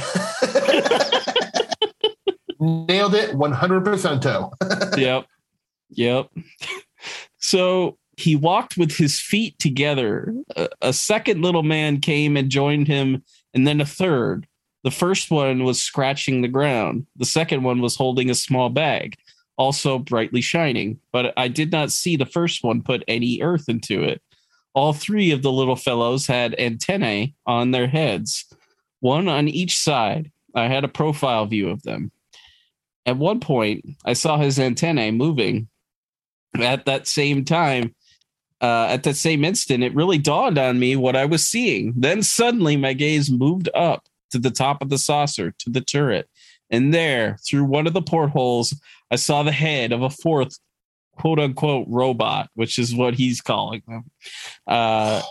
B: nailed it 100 percent. (laughs)
A: Yep, yep. So he walked with his feet together. A, a second little man came and joined him, and then a third. The first one was scratching the ground. The second one was holding a small bag, also brightly shining, but I did not see the first one put any earth into it. All three of the little fellows had antennae on their heads, one on each side. I had a profile view of them. At one point, I saw his antennae moving. At that same time, uh, at that same instant, it really dawned on me what I was seeing. Then suddenly, my gaze moved up to the top of the saucer, to the turret. And there, through one of the portholes, I saw the head of a fourth quote unquote robot, which is what he's calling them. Uh,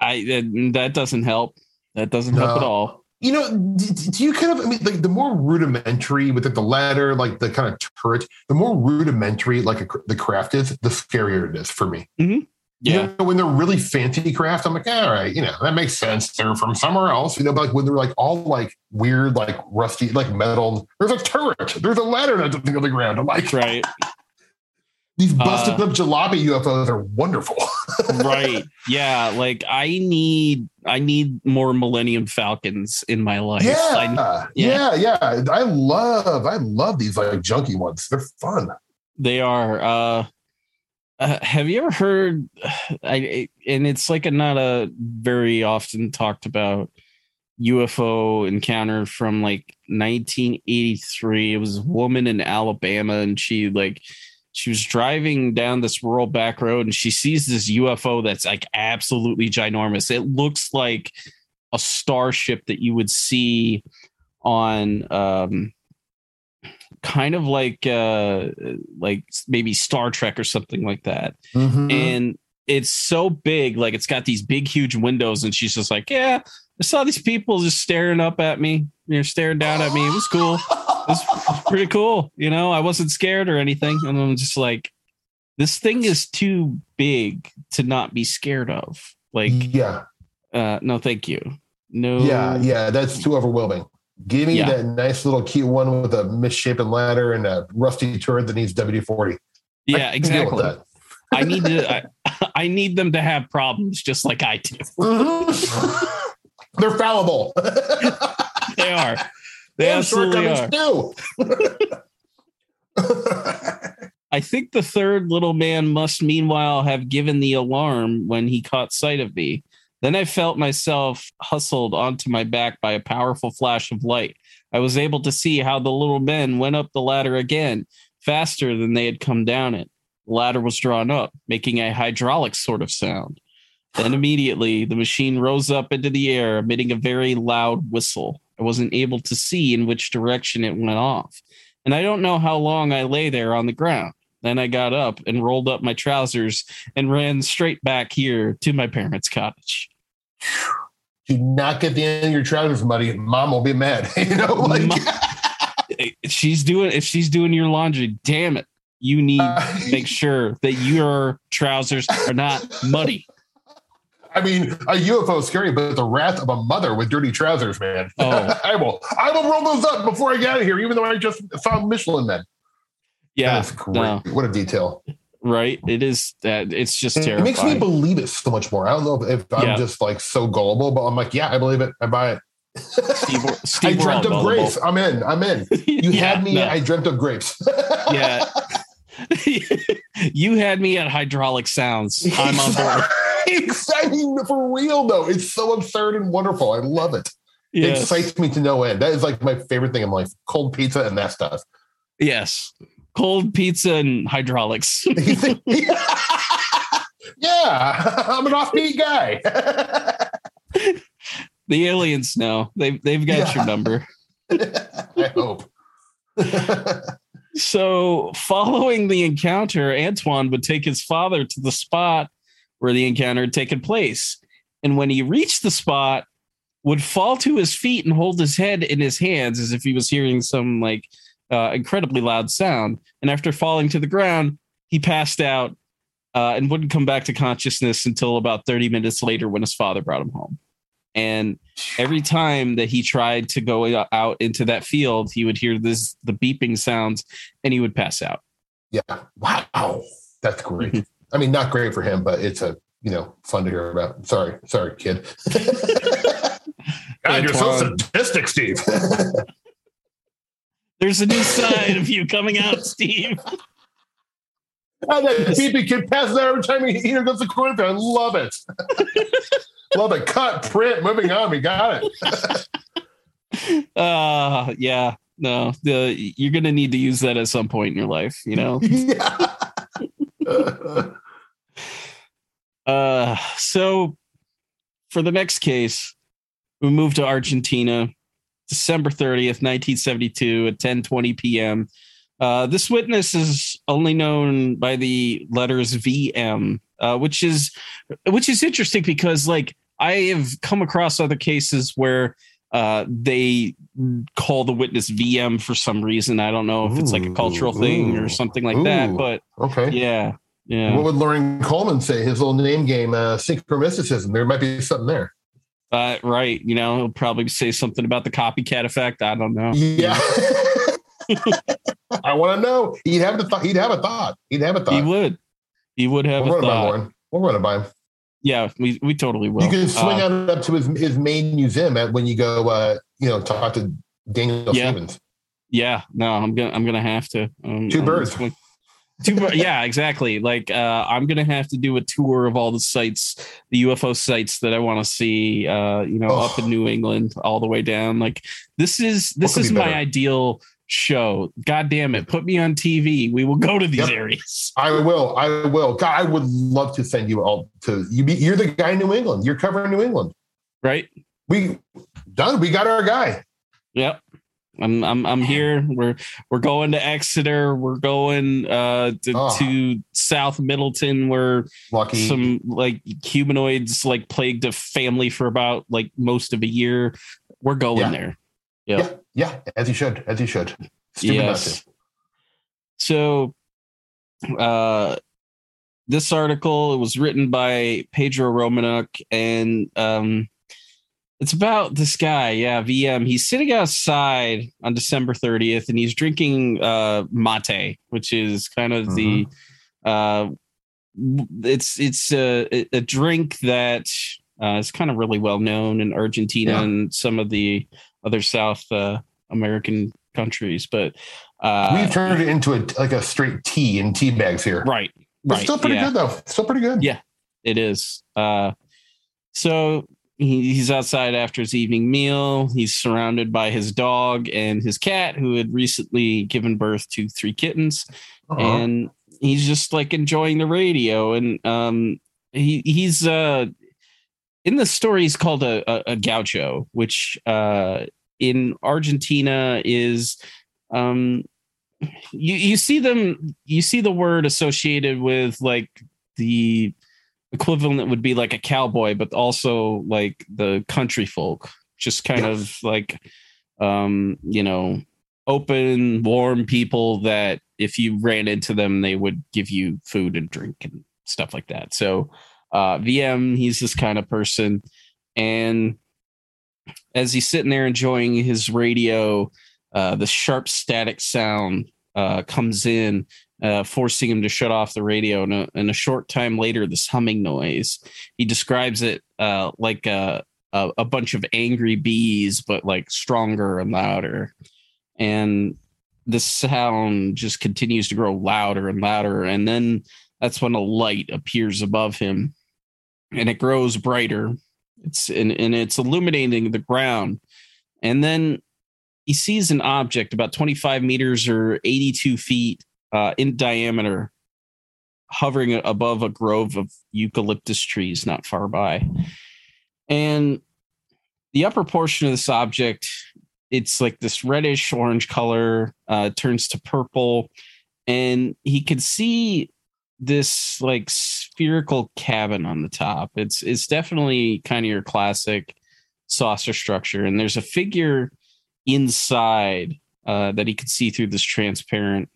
A: I that doesn't help. That doesn't no. help at all.
B: You know, do you kind of? I mean, like the more rudimentary with the ladder, like the kind of turret, the more rudimentary like a, the craft is, the scarier it is for me.
A: Mm-hmm. Yeah.
B: You know, when they're really fancy craft, I'm like, all right, you know, that makes sense. They're from somewhere else. You know, but like when they're like all like weird, like rusty, like metal, there's a turret, there's a ladder that's on the ground. I'm like,
A: right.
B: These busted uh, up jalopy UFOs are wonderful. (laughs)
A: right. Yeah. Like I need I need more Millennium Falcons in my life.
B: Yeah. I, yeah. Yeah. Yeah. I love I love these like junky ones. They're fun.
A: They are. Uh uh, have you ever heard? I and it's like a not a very often talked about UFO encounter from like 1983. It was a woman in Alabama, and she like she was driving down this rural back road, and she sees this UFO that's like absolutely ginormous. It looks like a starship that you would see on um kind of like uh like maybe Star Trek or something like that. Mm-hmm. And it's so big, like it's got these big, huge windows, and she's just like, Yeah, I saw these people just staring up at me, you know, staring down at me. It was cool. It was, it was pretty cool. You know, I wasn't scared or anything. And I'm just like, this thing is too big to not be scared of. Like,
B: yeah.
A: Uh, no, thank you. No.
B: Yeah, yeah, that's too overwhelming. Give me yeah. that nice little cute one with a misshapen ladder and a rusty turret that needs WD forty.
A: Yeah, exactly. I need to. I, (laughs) I, need them to have problems just like I do. (laughs)
B: They're fallible. (laughs)
A: they are. They, they absolutely are. Too. (laughs) I think the third little man must meanwhile have given the alarm when he caught sight of me. Then I felt myself hustled onto my back by a powerful flash of light. I was able to see how the little men went up the ladder again, faster than they had come down it. The ladder was drawn up, making a hydraulic sort of sound. Then immediately the machine rose up into the air, emitting a very loud whistle. I wasn't able to see in which direction it went off. And I don't know how long I lay there on the ground. Then I got up and rolled up my trousers and ran straight back here to my parents' cottage
B: do not get the end of your trousers muddy. Mom will be mad. (laughs) you know, like (laughs)
A: she's doing if she's doing your laundry. Damn it, you need uh, to make sure that your trousers are not muddy.
B: I mean, a UFO is scary, but the wrath of a mother with dirty trousers, man. Oh. (laughs) I will, I will roll those up before I get out of here, even though I just found Michelin men.
A: Yeah,
B: that's great. No. What a detail.
A: right? It is that it's just terrifying.
B: It makes me believe it so much more. I don't know if I'm
A: Yeah.
B: just like so gullible, but I'm like, yeah, I believe it. I buy it.
A: Steve, (laughs)
B: I
A: Steve we're
B: dreamt of
A: gullible.
B: grapes. I'm in. I'm in. (laughs) You
A: Yeah,
B: had me.
A: no.
B: I dreamt of grapes.
A: yeah. you had me at hydraulic sounds. I'm on board.
B: Exciting for real though. It's so absurd and wonderful. I love it. It excites me to no end. That is like my favorite thing in life. Cold pizza and that stuff.
A: yes. Cold pizza and hydraulics. (laughs) (laughs)
B: yeah, I'm an offbeat guy.
A: the aliens know. They've they've got
B: Yeah.
A: your number. (laughs)
B: I hope.
A: So, following the encounter, Antoine would take his father to the spot where the encounter had taken place. And when he reached the spot, would fall to his feet and hold his head in his hands as if he was hearing some like uh, incredibly loud sound. And after falling to the ground, he passed out uh, and wouldn't come back to consciousness until about 30 minutes later when his father brought him home. And every time that he tried to go out into that field, he would hear this the beeping sounds and he would pass out.
B: Yeah. Wow. That's great. I mean, not great for him, but it's a you know fun to hear about. Sorry, sorry, kid. (laughs) God, you're so
A: Antoine.
B: sadistic, Steve. (laughs)
A: There's a new side of you coming out, Steve.
B: And that BB kid passes out every time he he goes to corn I love it. (laughs) love it. Cut, print, moving on. We got it.
A: Uh yeah. No, the you're gonna need to use that at some point in your life, you know.
B: yeah.
A: Uh so for the next case, we move to Argentina, December 30th, 1972 at 10:20 p.m. Uh, this witness is only known by the letters VM, uh, which is which is interesting because like I have come across other cases where uh, they call the witness VM for some reason. I don't know if it's like a cultural
B: Ooh,
A: thing or something like that, but
B: okay.
A: yeah, yeah.
B: What would Loren Coleman say? His little name game, uh, synchromysticism. There might be something there.
A: Uh, right. You know, he'll probably say something about the copycat effect. I don't know.
B: Yeah. (laughs) I want to know. He'd have the thought. He'd have a thought. He'd have a thought.
A: He would. He would have
B: We'll
A: a
B: by
A: thought.
B: Loren. We'll run it by him.
A: Yeah, we, we totally will.
B: You can swing
A: Uh,
B: on up to his, his main museum at when you go. Uh, you know, talk to Daniel
A: Yeah.
B: Stevens.
A: Yeah, no, I'm gonna I'm gonna have to. Um,
B: Two
A: um,
B: birds.
A: swing- Yeah, exactly. Like uh, I'm gonna have to do a tour of all the sites, the UFO sites that I want to see. Uh, you know,
B: Oh.
A: up in New England, all the way down. Like this is this
B: could be
A: is my
B: better?
A: ideal show. God damn it, put me on TV. We will go to these
B: Yep.
A: areas.
B: I will. I will. God, I would love to send you all to you. Be, you're the guy in New England. You're covering New England.
A: Right?
B: We done. We got our guy.
A: Yep. I'm I'm I'm here. We're we're going to Exeter. We're going uh to,
B: Oh.
A: to South Middleton where
B: Lucky.
A: some like humanoids like plagued a family for about like most of a year. We're going
B: Yeah.
A: there.
B: yeah. Yeah. As you should. As you should. Stupid
A: Yes. So uh this article it was written by Pedro Romaniuk and um it's about this guy, yeah, VM. He's sitting outside on December 30th and he's drinking uh mate, which is kind of the uh it's it's a, a drink that uh, is kind of really well known in Argentina
B: Yeah.
A: and some of the other South uh, American countries, but uh,
B: We've turned it into a like a straight tea in tea bags here.
A: right,
B: It's
A: right,
B: still pretty
A: yeah,
B: good though. Still pretty good.
A: Yeah. It is. Uh, so he, he's outside after his evening meal. He's surrounded by his dog and his cat, who had recently given birth to three kittens.
B: Uh-huh.
A: and he's just like enjoying the radio and um he he's uh in the story he's called a, a, a gaucho which uh in argentina is um you you see them you see the word associated with like the equivalent would be like a cowboy but also like the country folk. Just kind
B: Yes.
A: of like um you know open warm people that if you ran into them they would give you food and drink and stuff like that. So uh vm he's this kind of person. And as he's sitting there enjoying his radio uh the sharp static sound uh comes in uh, forcing him to shut off the radio. And a, and a, short time later, this humming noise. He describes it uh, like a, a, a bunch of angry bees, but like stronger and louder. And the sound just continues to grow louder and louder. And then that's when a light appears above him and it grows brighter. It's and, and it's illuminating the ground. And then he sees an object about 25 meters or 82 feet uh, in diameter hovering above a grove of eucalyptus trees not far by. And the upper portion of this object, it's like this reddish orange color, uh, turns to purple. And he could see this like spherical cabin on the top. It's it's definitely kind of your classic saucer structure. And there's a figure inside uh, that he could see through this transparent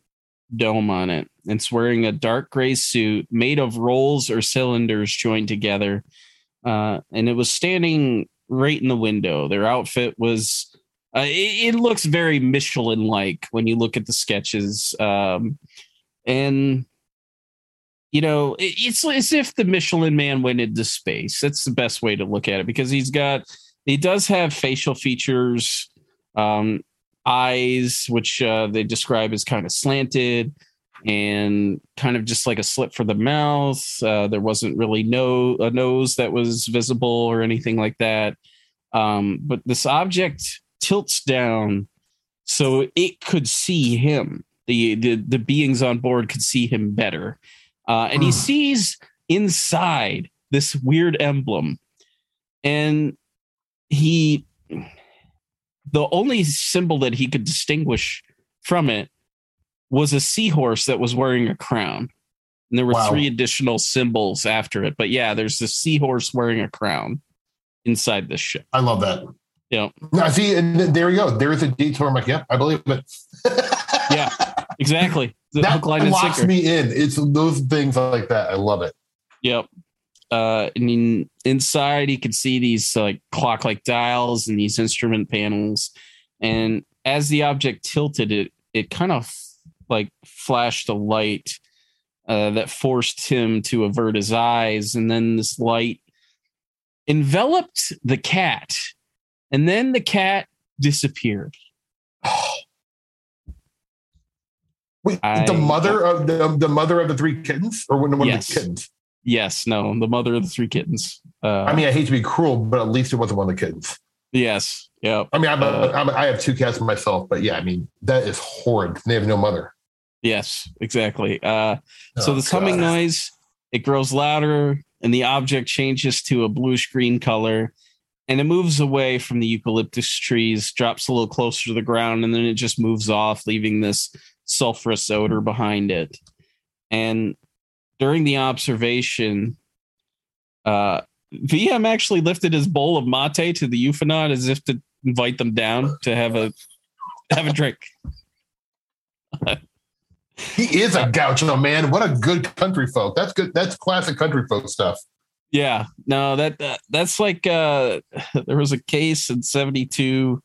A: dome on it. It's wearing a dark gray suit made of rolls or cylinders joined together. Uh, and it was standing right in the window. Their outfit was, uh, it, it, looks very Michelin like when you look at the sketches. Um, and, you know, it, it's as if the Michelin man went into space. That's the best way to look at it because he's got, he does have facial features um, eyes, which uh, they describe as kind of slanted and kind of just like a slit for the mouth. Uh, there wasn't really no a nose that was visible or anything like that. Um, but this object tilts down so it could see him. The the, the beings on board could see him better, uh, and he hmm. sees inside this weird emblem, and he the only symbol that he could distinguish from it was a seahorse that was wearing a crown. And there were wow. three additional symbols after it. But yeah, there's this seahorse wearing a crown inside this ship.
B: I love that.
A: Yeah.
B: I see. And there we go. There is a detour. I'm like, yeah, I believe it. (laughs)
A: yeah, exactly.
B: The that locks me in. It's those things like that. I love it.
A: Yep uh and in, inside you could see these like clock like dials and these instrument panels. And as the object tilted it it kind of like flashed a light uh, that forced him to avert his eyes. And then this light enveloped the cat. And then the cat disappeared.
B: Wait, I, the mother of the, the mother of the three kittens? Or one, one yes. of the kittens
A: Yes, no, the mother of the three kittens.
B: Uh, I mean, I hate to be cruel, but at least it wasn't one of the kittens.
A: Yes. Yeah.
B: I mean, I'm uh, I'm I have two cats myself, but yeah, I mean, that is horrid. They have no mother.
A: Yes, exactly. Uh, oh, so the humming noise, it grows louder and the object changes to a bluish green color and it moves away from the eucalyptus trees, drops a little closer to the ground, and then it just moves off, leaving this sulfurous odor behind it. And during the observation, uh, VM actually lifted his bowl of mate to the ufonaut as if to invite them down to have a have a drink.
B: he is a gaucho man. What a good country folk. That's good. That's classic country folk stuff.
A: Yeah, no, that, that that's like uh (laughs) there was a case in 72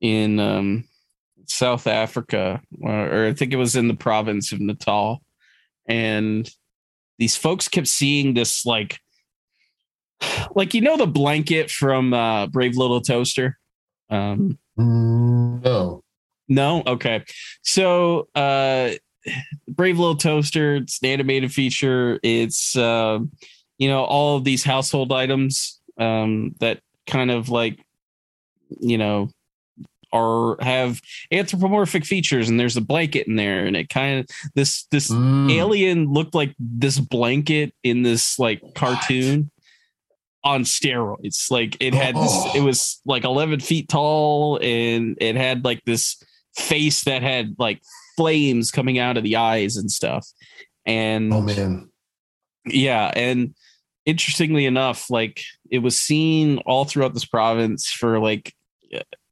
A: in um South Africa, or, or I think it was in the province of Natal. And these folks kept seeing this like like you know the blanket from uh brave little toaster? Um
B: no.
A: No? Okay. So uh brave little toaster it's an animated feature. It's uh, you know all of these household items um that kind of like you know are have anthropomorphic features and there's a blanket in there and it kind of this this mm. alien looked like this blanket in this like cartoon what? on steroids like it had oh. this, it was like 11 feet tall and it had like this face that had like flames coming out of the eyes and stuff and
B: oh man
A: yeah and interestingly enough like it was seen all throughout this province for like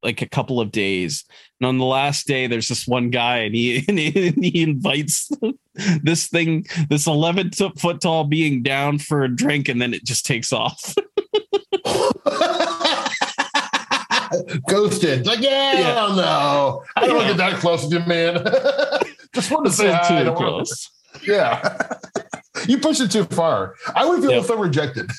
A: like a couple of days. And on the last day, there's this one guy, and he (laughs) and he, and he invites (laughs) this thing, this 11 foot tall being down for a drink, and then it just takes off. (laughs)
B: Ghosted. Like, yeah, yeah. I don't know. I don't yeah. want to get that close with you, man. Just want to say hi.
A: Too close.
B: Yeah. you pushed it too far. I would feel
A: Yep.
B: so rejected.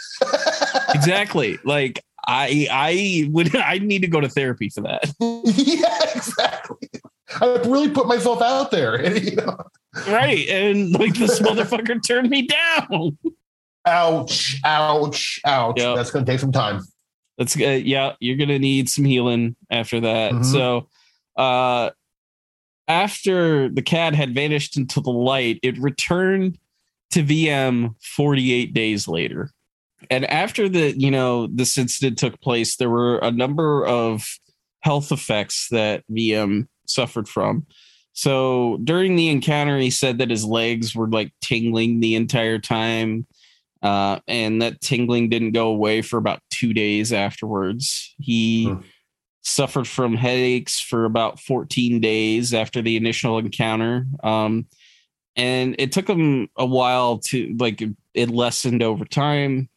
A: Exactly. Like I I would (laughs) I need to go to therapy for that. (laughs)
B: yeah, exactly. I really put myself out there. And, (laughs) you know,
A: Right. And like this motherfucker turned me down.
B: ouch, ouch, ouch.
A: Yep.
B: That's going to take some time.
A: That's uh, yeah, you're gonna need some healing after that.
B: Mhm.
A: So uh after the cat had vanished into the light, it returned to VM 48 days later. And after the, you know, this incident took place, there were a number of health effects that VM suffered from. So during the encounter, he said that his legs were like tingling the entire time. Uh, and that tingling didn't go away for about two days afterwards. He
B: Hmm.
A: suffered from headaches for about 14 days after the initial encounter. Um, and it took him a while to like it lessened over time.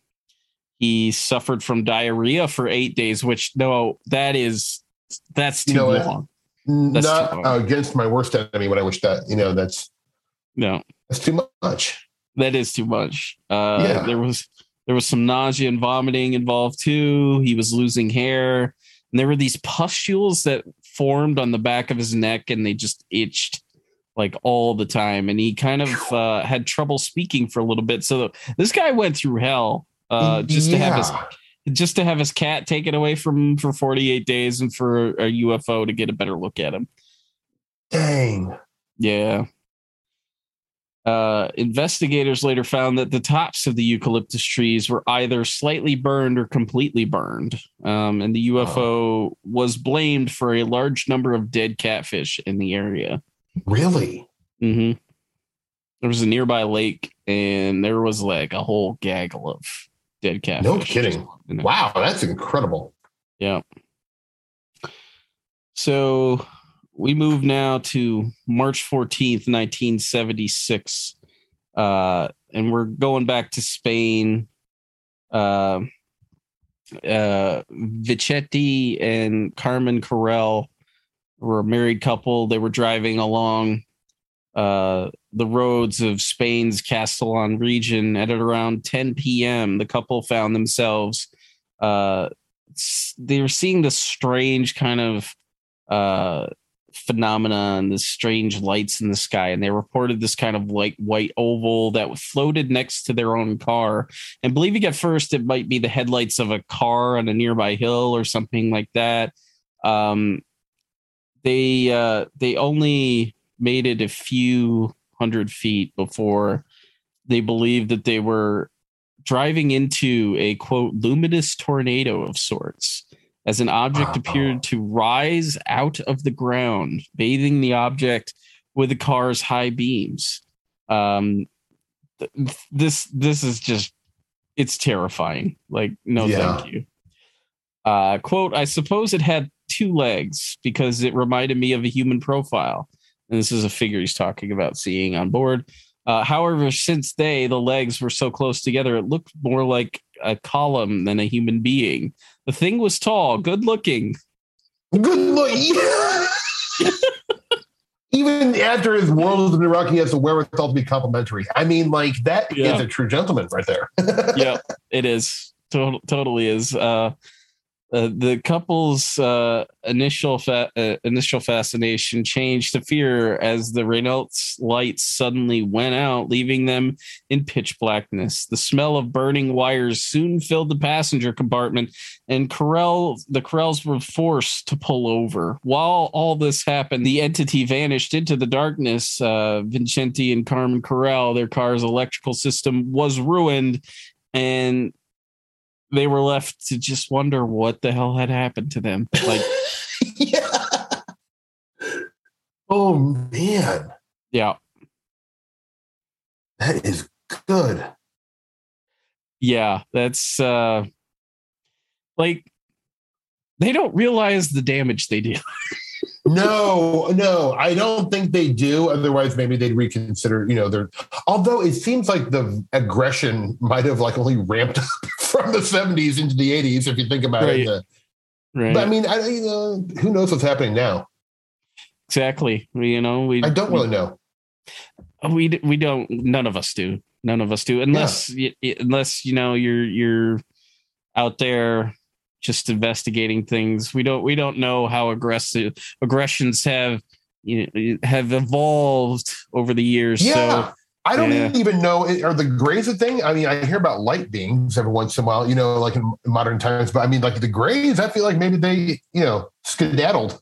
A: He suffered from diarrhea for eight days, which no, that is that's too
B: You know
A: long. That's
B: Not
A: too long.
B: against my worst enemy when I wish that, you know, that's
A: No,
B: that's too much.
A: that is too much. Uh,
B: Yeah.
A: There was there was some nausea and vomiting involved too. He was losing hair, and there were these pustules that formed on the back of his neck, and they just itched like all the time. And he kind of uh, had trouble speaking for a little bit. So this guy went through hell uh, just to have his just to have his cat taken away from him for 48 days and for a UFO to get a better look at him.
B: Dang.
A: Yeah. Uh, investigators later found that the tops of the eucalyptus trees were either slightly burned or completely burned. Um, and the UFO was blamed for a large number of dead catfish in the area.
B: Really?
A: Mm-hmm. There was a nearby lake, and there was like a whole gaggle of dead catfish.
B: No kidding. Wow, that's incredible.
A: Yeah. So we move now to March 14th, 1976. Uh, and we're going back to Spain. Uh, uh, Vichetti and Carmen Carrel were a married couple. They were driving along uh, the roads of Spain's Castellon region at around 10 p.m. The couple found themselves uh, they were seeing this strange kind of uh phenomenon this strange lights in the sky and they reported this kind of like white oval that floated next to their own car and believing at first it might be the headlights of a car on a nearby hill or something like that um they uh they only made it a few hundred feet before they believed that they were driving into a quote luminous tornado of sorts as an object
B: Wow.
A: appeared to rise out of the ground, bathing the object with the car's high beams. Um, th- this this is just it's terrifying. Like no,
B: Yeah.
A: thank you. Uh, quote: I suppose it had two legs because it reminded me of a human profile. And this is a figure he's talking about seeing on board. Uh, however, since they, the legs, were so close together, it looked more like a column than a human being. The thing was tall, good looking.
B: Good look. (laughs) Even after his world has been rocky, he has the wherewithal to be complimentary. I mean, like that is
A: Yeah.
B: a true gentleman right there. (laughs)
A: yeah, it is. Tot- totally is. Uh, uh, the couple's uh, initial fa- uh, initial fascination changed to fear as the Reynolds lights suddenly went out, leaving them in pitch blackness. The smell of burning wires soon filled the passenger compartment, and Carell, the Carells were forced to pull over. While all this happened, the entity vanished into the darkness. Uh, Vincenti and Carmen Carell, their car's electrical system was ruined, and they were left to just wonder what the hell had happened to them. Like, (laughs)
B: yeah. Oh man,
A: yeah,
B: that is good.
A: yeah, that's uh like they don't realize the damage they do. (laughs)
B: No, no, I don't think they do. Otherwise, maybe they'd reconsider. You know, their. Although it seems like the aggression might have like only ramped (laughs) up from the '70s into the '80s, if you think about
A: Right.
B: it. The-
A: Right.
B: But I mean, I, you know, who knows what's happening now?
A: exactly. You know, we
B: I don't really know.
A: We we don't. None of us do. None of us do, unless yeah. unless you know you're you're out there just investigating things. We don't we don't know how aggressive aggressions have you know, have evolved over the years.
B: Yeah.
A: So
B: I don't yeah. even know are the grays a thing. I mean, I hear about light beings every once in a while, you know, like in modern times. But I mean, like the grays, I feel like maybe they, you know, skedaddled.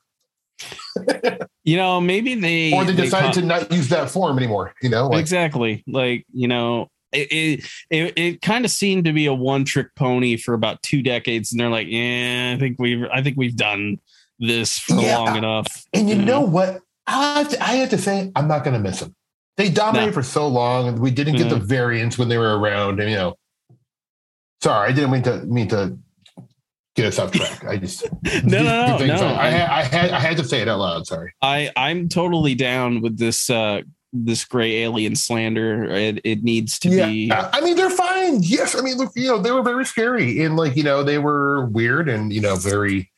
B: (laughs)
A: you know, maybe they
B: or they decided they to not use that form anymore. You know,
A: like, exactly. Like you know, it it, it, kind of seemed to be a one trick pony for about two decades, and they're like, yeah, I think we've I think we've done this for yeah. long enough.
B: And you know what? I have to, I have to say, I'm not going to miss them. They dominated no. for so long, and we didn't get mm-hmm. the variants when they were around. And you know, sorry, I didn't mean to mean to get us off (laughs) track. I just
A: no, no, no, no.
B: I, I, I, had I had to say it out loud. Sorry.
A: I I'm totally down with this uh this gray alien slander. It, it needs to yeah. be.
B: I mean, they're fine. Yes, I mean, look, you know, they were very scary and like you know they were weird and you know very,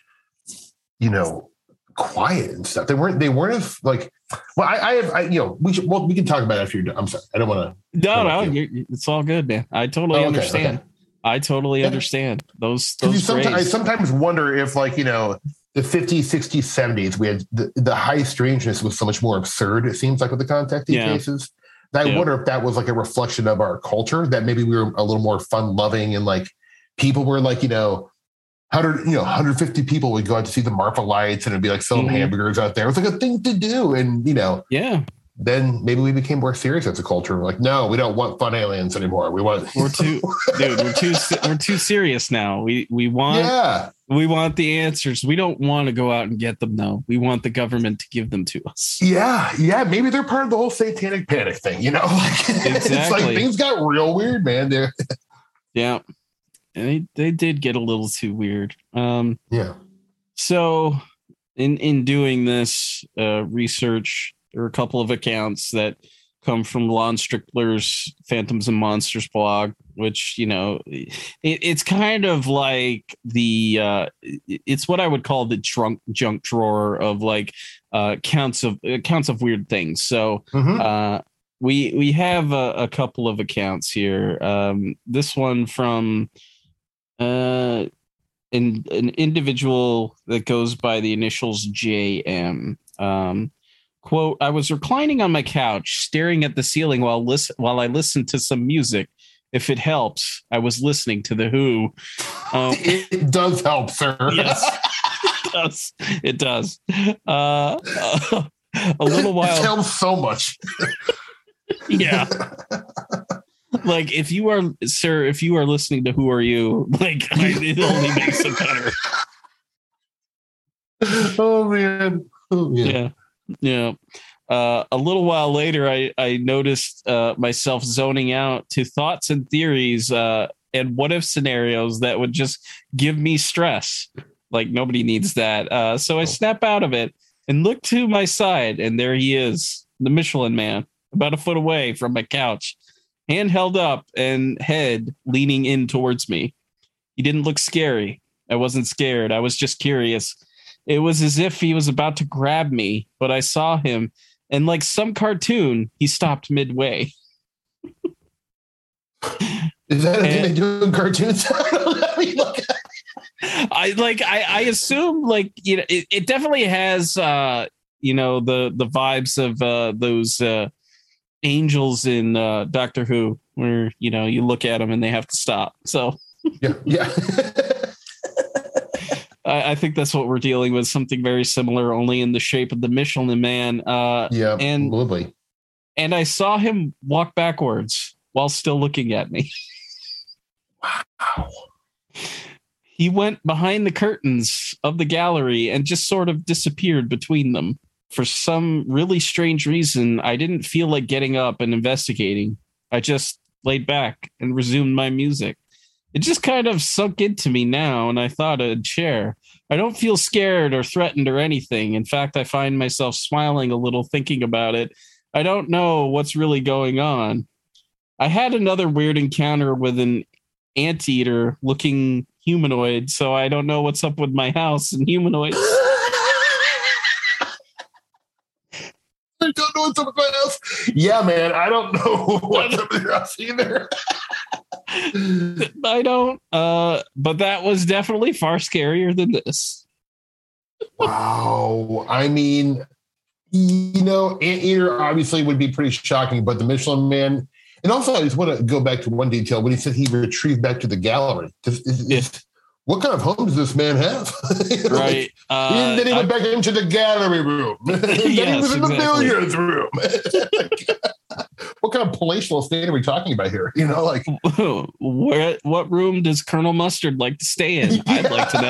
B: you know, quiet and stuff. They weren't. They weren't as like. Well, I, I have. I, you know, we should. Well, we can talk about it after you're done. I'm sorry. I don't want
A: to. No, no, it's all good, man. I totally oh, okay, understand. Okay. I totally understand those. those
B: sometimes, I sometimes wonder if, like, you know, the 50s, 60s, 70s, we had the, the high strangeness was so much more absurd, it seems like with the contactee yeah. cases. And I yeah. wonder if that was like a reflection of our culture, that maybe we were a little more fun loving and like people were like, you know, 100, you know, 150 people would go out to see the Marfa lights and it'd be like selling mm-hmm. hamburgers out there. It was like a thing to do. And, you know,
A: yeah,
B: then maybe we became more serious as a culture. We're like, no, we don't want fun aliens anymore. We want
A: we're too (laughs) dude, we're too we're too serious now. We we want yeah. we want the answers. We don't want to go out and get them though. We want the government to give them to us.
B: Yeah, yeah. Maybe they're part of the whole satanic panic thing, you know? (laughs) Like exactly. it's like things got real weird, man. There. (laughs)
A: yeah. And they, they did get a little too weird. Um
B: yeah.
A: So in in doing this uh research there are a couple of accounts that come from Lon Strickler's Phantoms and Monsters blog, which you know, it, it's kind of like the uh, it's what I would call the trunk junk drawer of like uh, counts of accounts of weird things. So. Mm-hmm. Uh, we we have a, a, couple of accounts here. Um, this one from uh, an, an individual that goes by the initials JM. Um, quote i was reclining on my couch staring at the ceiling while listen while i listened to some music. If it helps i was listening to the who.
B: Um, (laughs) it does help sir.
A: Yes. (laughs) It does. It does. Uh, uh, (laughs) a little while
B: it helps so much.
A: Yeah. Like if you are sir if you are listening to who are you like it only makes it better.
B: Oh man. Oh,
A: man. yeah yeah. Uh, a little while later, I, I noticed uh, myself zoning out to thoughts and theories uh, and what if scenarios that would just give me stress. Like nobody needs that. Uh, so I snap out of it and look to my side, and there he is, the Michelin man, about a foot away from my couch, hand held up and head leaning in towards me. He didn't look scary. I wasn't scared. I was just curious it was as if he was about to grab me, but I saw him, and like some cartoon, he stopped midway. (laughs)
B: Is that a thing they do in cartoons? (laughs)
A: I like I, I assume like you know it, it definitely has uh you know the the vibes of uh those uh angels in uh Doctor Who where you know you look at them and they have to stop. So
B: yeah, yeah. (laughs)
A: I, I, think that's what we're dealing with. Something very similar, only in the shape of the Michelin Man. Uh,
B: yeah,
A: and
B: absolutely.
A: And I saw him walk backwards while still looking at me.
B: Wow.
A: He went behind the curtains of the gallery and just sort of disappeared between them. For some really strange reason, I didn't feel like getting up and investigating. I just laid back and resumed my music it just kind of sunk into me now, and I thought I'd share. I don't feel scared or threatened or anything. In fact, I find myself smiling a little thinking about it. I don't know what's really going on. I had another weird encounter with an anteater looking humanoid, so I don't know what's up with my house and humanoids. (laughs)
B: I don't know what's up with my house. Yeah, man, I don't know (laughs) what's up with your house either. (laughs)
A: I don't. Uh, but that was definitely far scarier than this.
B: wow. I mean, you know, Anteater obviously would be pretty shocking, but the Michelin Man, and also I just want to go back to one detail when he said he retrieved back to the gallery. Just, is- what kind of home does this man have? (laughs)
A: Right. Uh,
B: then he went
A: I-
B: back into the gallery room. then (laughs) he
A: Yes,
B: was in the
A: exactly.
B: billiards room. (laughs) what kind of palatial estate are we talking about here? You know, like
A: where, what room does Colonel Mustard like to stay in? I'd like to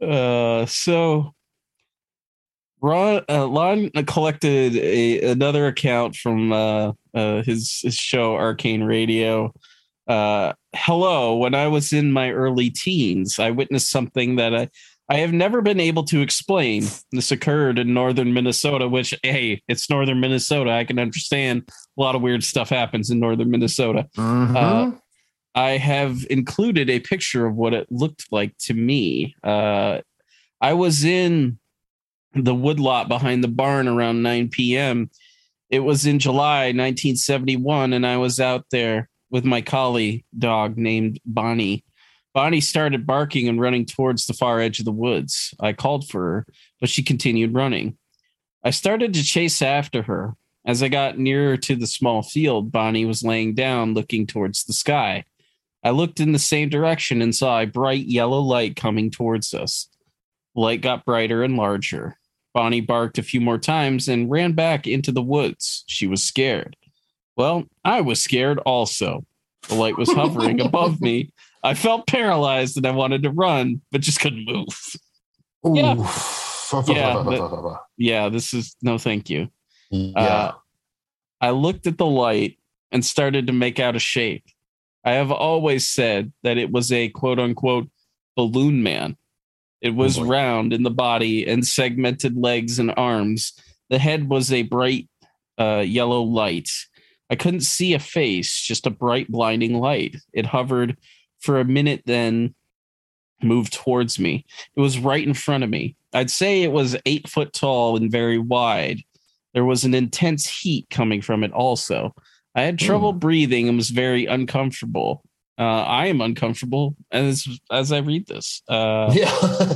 A: know. Uh, so Ron, uh, Lon collected a, another account from uh, uh, his, his show Arcane Radio. Uh, hello, when I was in my early teens, I witnessed something that I, I have never been able to explain. This occurred in northern Minnesota, which, hey, it's northern Minnesota. I can understand a lot of weird stuff happens in northern Minnesota.
B: Mhm.
A: Uh, I have included a picture of what it looked like to me. Uh, I was in the woodlot behind the barn around 9 p.m. It was in July 1971, and I was out there with my collie dog named Bonnie. Bonnie started barking and running towards the far edge of the woods. I called for her, but she continued running. I started to chase after her. As I got nearer to the small field, Bonnie was laying down, looking towards the sky. I looked in the same direction and saw a bright yellow light coming towards us. The light got brighter and larger. Bonnie barked a few more times and ran back into the woods. She was scared. Well, I was scared also. The light was hovering (laughs) above me. I felt paralyzed and I wanted to run, but just couldn't move. Yeah.
B: Oof.
A: Yeah, (laughs) Yeah, this is no thank you.
B: yeah.
A: Uh, I looked at the light and started to make out a shape. I have always said that it was a quote unquote balloon man. It was
B: boy.
A: round in the body and segmented legs and arms. The head was a bright uh, yellow light. I couldn't see a face, just a bright, blinding light. It hovered for a minute, then moved towards me. It was right in front of me. I'd say it was eight foot tall and very wide. There was an intense heat coming from it, also. I had trouble breathing and was very uncomfortable. Uh, I am uncomfortable as as I read this. Uh,
B: yeah.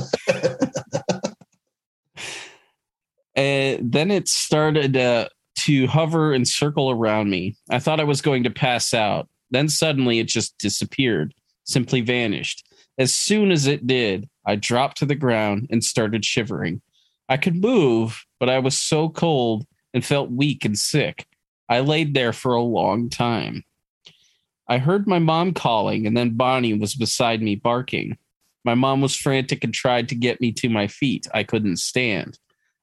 A: and (laughs) then it started uh, to hover and circle around me. I thought I was going to pass out. Then suddenly it just disappeared, simply vanished. As soon as it did, I dropped to the ground and started shivering. I could move, but I was so cold and felt weak and sick. I laid there for a long time. I heard my mom calling, and then Bonnie was beside me barking. My mom was frantic and tried to get me to my feet. I couldn't stand.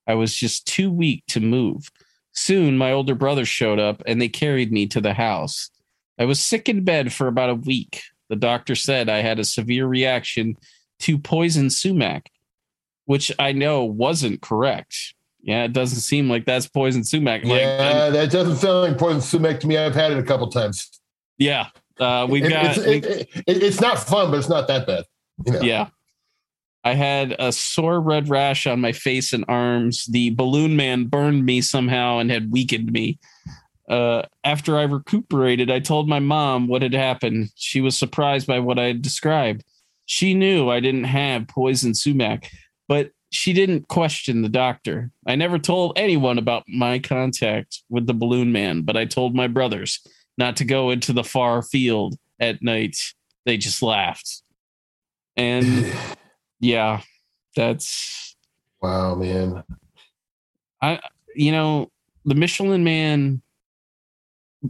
A: I was just too weak to move. Soon, my older brother showed up and they carried me to the house. I was sick in bed for about a week. The doctor said I had a severe reaction to poison sumac, which I know wasn't correct. Yeah, it doesn't seem like that's poison sumac. Like,
B: yeah, that doesn't sound like poison sumac to me. I've had it a couple times.
A: yeah. Uh, we've
B: It-
A: got.
B: it's,
A: we-
B: it- it- it's not fun, but it's not that bad. You know?
A: Yeah. I had a sore red rash on my face and arms. The balloon man burned me somehow and had weakened me. Uh, after I recuperated, I told my mom what had happened. She was surprised by what I had described. She knew I didn't have poison sumac, but she didn't question the doctor. I never told anyone about my contact with the balloon man, but I told my brothers not to go into the far field at night. They just laughed. And (sighs) (sighs) (sighs) yeah, that's
B: wow, man.
A: I you know, the Michelin man